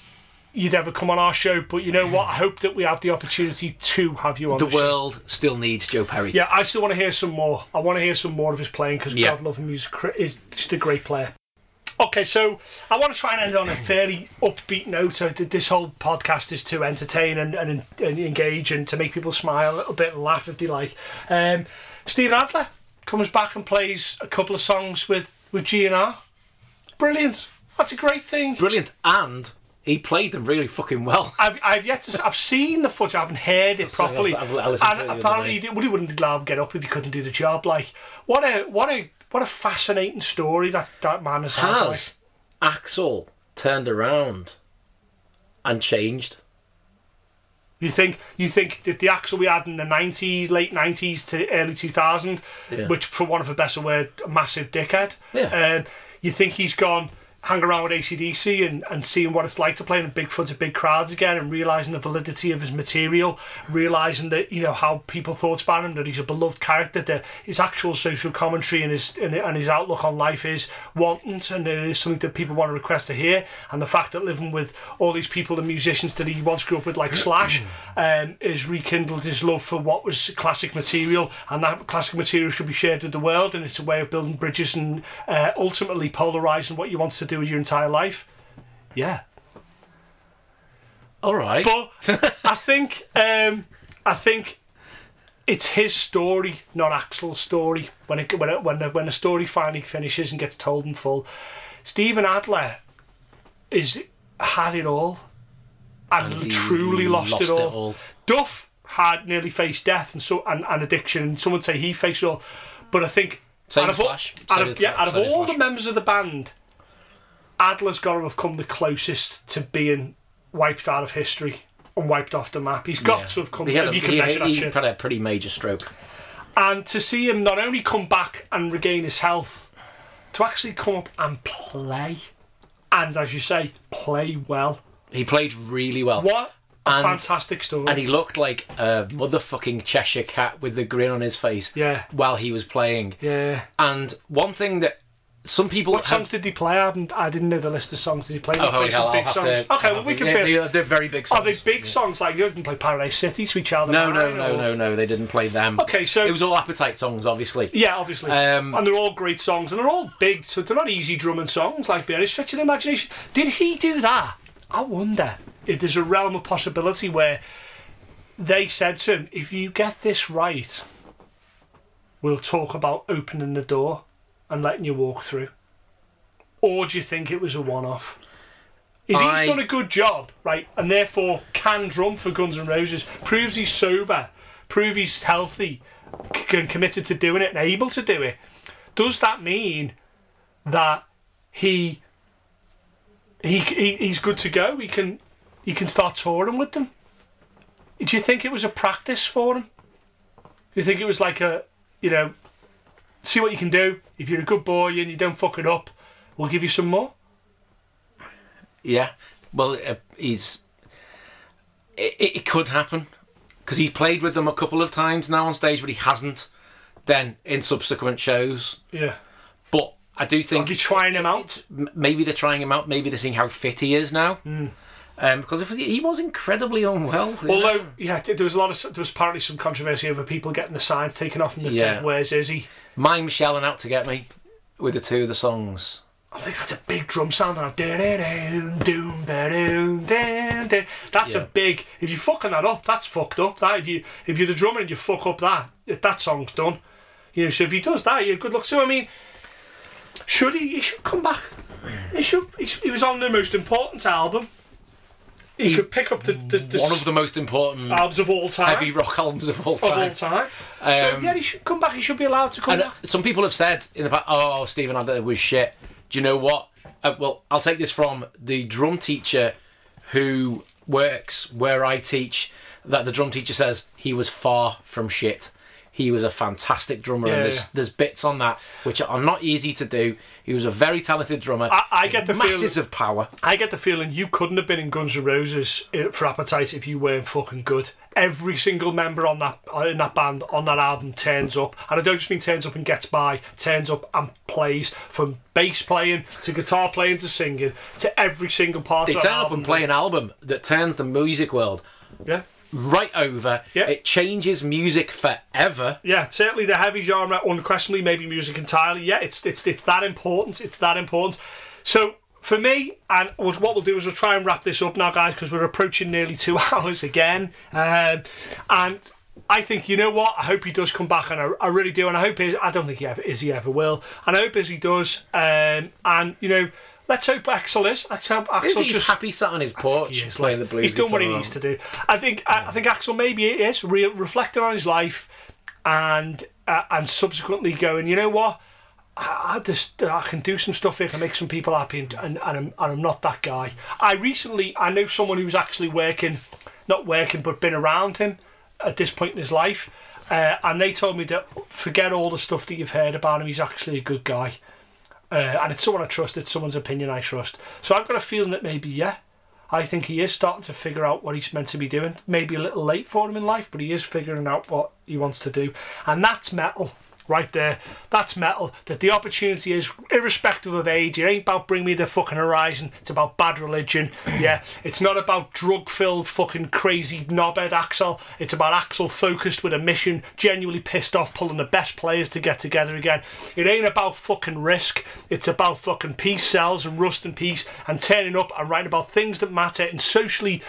you'd ever come on our show, but you know what? I hope that we have the opportunity to have you on The the, show. world still needs Joe Perry. Yeah, I still want to hear some more. I want to hear some more of his playing because Yeah. God love him, he's he's just a great player. Okay, so I want to try and end on a fairly upbeat note. So this whole podcast is to entertain and, and, and engage and to make people smile a little bit and laugh if they like. Um, Steve Adler comes back and plays a couple of songs with, with GNR. Brilliant. That's a great thing. Brilliant. And he played them really fucking well. I've, I've yet to. I've seen the footage. I haven't heard it saying, properly. I've- I've- I listened and to it apparently, he well, he wouldn't allow him get up if he couldn't do the job. Like, what a what a what a fascinating story that that man has had. Has Axl turned around and changed? You think you think that the Axl we had in the nineties, late nineties to early two thousand, Yeah. which for one of a better word, massive dickhead. Yeah. Um, you think he's gone hang around with ACDC and, and seeing what it's like to play in big front of big crowds again and realising the validity of his material, realising that, you know, how people thought about him, that he's a beloved character, that his actual social commentary and his and, his outlook on life is wanton and it is something that people want to request to hear. And the fact that living with all these people and musicians that he once grew up with like Slash um, is rekindled his love for what was classic material and that classic material should be shared with the world and it's a way of building bridges and uh, ultimately polarising what you want to do with your entire life. Yeah. All right. But I think um, I think it's his story, not Axl's story. When it when it, when the when the story finally finishes and gets told in full, Steven Adler is had it all and, And truly lost, lost it, all. it all. Duff had nearly faced death and so and, and addiction, and some say he faced it all. But I think Same out of, all- Slash. out of, yeah, out of all Slash. the members of the band, Adler's got to have come the closest to being wiped out of history and wiped off the map. He's got Yeah. to have come. He had a, you can he, measure that he shit. had a pretty major stroke. And to see him not only come back and regain his health, to actually come up and play, and as you say, play well. He played really well. What a And- fantastic story! And he looked like a motherfucking Cheshire cat with the grin on his face yeah, while he was playing. yeah. And one thing that some people What have songs did he play? I, haven't, I didn't know the list of songs. Did he play? Did Oh, he holy some hell! I'll big have songs? to. okay, well we can yeah. They're, they're very big songs. Are they big songs like you didn't play Paradise City, Sweet Child of No, no, no, or- no, no. They didn't play them. Okay, so It was all appetite songs, obviously. yeah, obviously, Um, and they're all great songs, and they're all big, so they're not easy drumming songs like Barry Stretch of Imagination. Did he do that? I wonder if there's a realm of possibility where they said to him, "If you get this right, we'll talk about opening the door and letting you walk through." Or do you think it was a one-off? If I- he's done a good job, right, and therefore can drum for Guns N' Roses, proves he's sober, prove he's healthy, c- and committed to doing it and able to do it, does that mean that he he, he he's good to go? He can he can start touring with them. Do you think it was a practice for him? Do you think it was like a you know see what you can do? If you're a good boy and you don't fuck it up, we'll give you some more. Yeah. Well, uh, he's. It, it could happen because he played with them a couple of times now on stage, but he hasn't. Then in subsequent shows, Yeah. but I do Are think they trying him out? maybe they're trying him out. Maybe they're seeing how fit he is now. Um, because if he was incredibly unwell. you know. Although, yeah, there was a lot of there was apparently some controversy over people getting the signs taken off and they Yeah. said, "Where's Izzy?" My Michelle and Out to Get Me with the two of the songs. I think that's a big drum sound. That's a big. If you're fucking that up, that's fucked up. That if you if you're the drummer and you fuck up that, that song's done. You know, so if he does that, you're good luck. So I mean, should he? He should come back. He should. He, should, he was on the most important album. He, He- could pick up the, the, the One of the most important albums of all time. heavy rock albums of all of all time. time. so Um, yeah, he should come back. He should be allowed to come uh, back. some people have said in the past, "Oh, Steven Adler was shit." Do you know what? Uh, well, I'll take this from the drum teacher who works where I teach. That the drum teacher says he was far from shit. He was a fantastic drummer, Yeah, and there's yeah. there's bits on that which are not easy to do. He was a very talented drummer. I- I get the masses feeling- of power. I get the feeling you couldn't have been in Guns N' Roses uh, for Appetite if you weren't fucking good. Every single member on that in that band on that album turns up, and I don't just mean turns up and gets by. Turns up and plays from bass playing to guitar playing to singing to every single part. They of that turn up album. and play an album that turns the music world Yeah. Right over. Yeah. It changes music forever. Yeah, certainly the heavy genre, unquestionably, maybe music entirely. Yeah, it's it's it's that important. It's that important. So for me, and what we'll do is we'll try and wrap this up now, guys, because we're approaching nearly two hours again. Um, and I think you know what? I hope he does come back, and I, I really do. And I hope he, I don't think he ever is he ever will, and I hope as he does. Um, and you know. Let's hope Axl is. Let's hope Axl's he's just happy sat on his porch is, playing the blues He's done what he needs to do. I think. I, I think Axl maybe is re- reflecting on his life, and uh, and subsequently going. You know what? I, I just I can do some stuff here. I can make some people happy, and, and, and, I'm, and I'm not that guy. I recently I know someone who's actually working, not working, but been around him at this point in his life. Uh, and they told me that forget all the stuff that you've heard about him. He's actually a good guy. Uh, and it's someone I trust. It's someone's opinion I trust. So I've got a feeling that maybe yeah, I think he is starting to figure out what he's meant to be doing. Maybe a little late for him in life, but he is figuring out what he wants to do, and that's metal. Right there, that's metal. That the opportunity is irrespective of age. It ain't about bring me the fucking horizon. It's about bad religion. Yeah, it's not about drug-filled fucking crazy knobhead Axl. It's about Axl focused with a mission, genuinely pissed off, pulling the best players to get together again. It ain't about fucking risk. It's about fucking peace sells and rust and peace and turning up and writing about things that matter in socially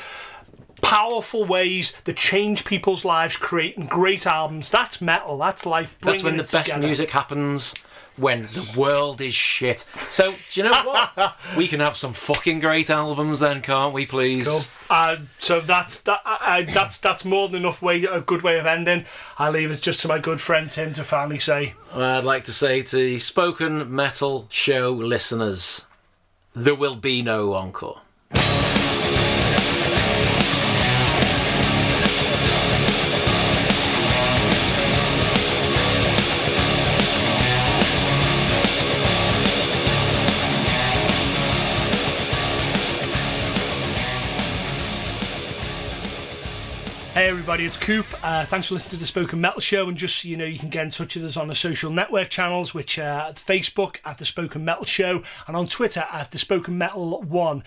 powerful ways that change people's lives, creating great albums. That's metal. That's life. That's when the best together. music happens. When the world is shit. So, do you know what? we can have some fucking great albums then, can't we, please? Cool. Uh, so that's that. Uh, uh, that's that's more than enough way. A good way of ending. I leave it just to my good friend Tim to finally say. I'd like to say to the Spoken Metal Show listeners, there will be no encore. Hey everybody, it's Coop. Uh, thanks for listening to the Spoken Metal Show. And just so you know, you can get in touch with us on the social network channels, which are Facebook at the Spoken Metal Show and on Twitter at the Spoken Metal One.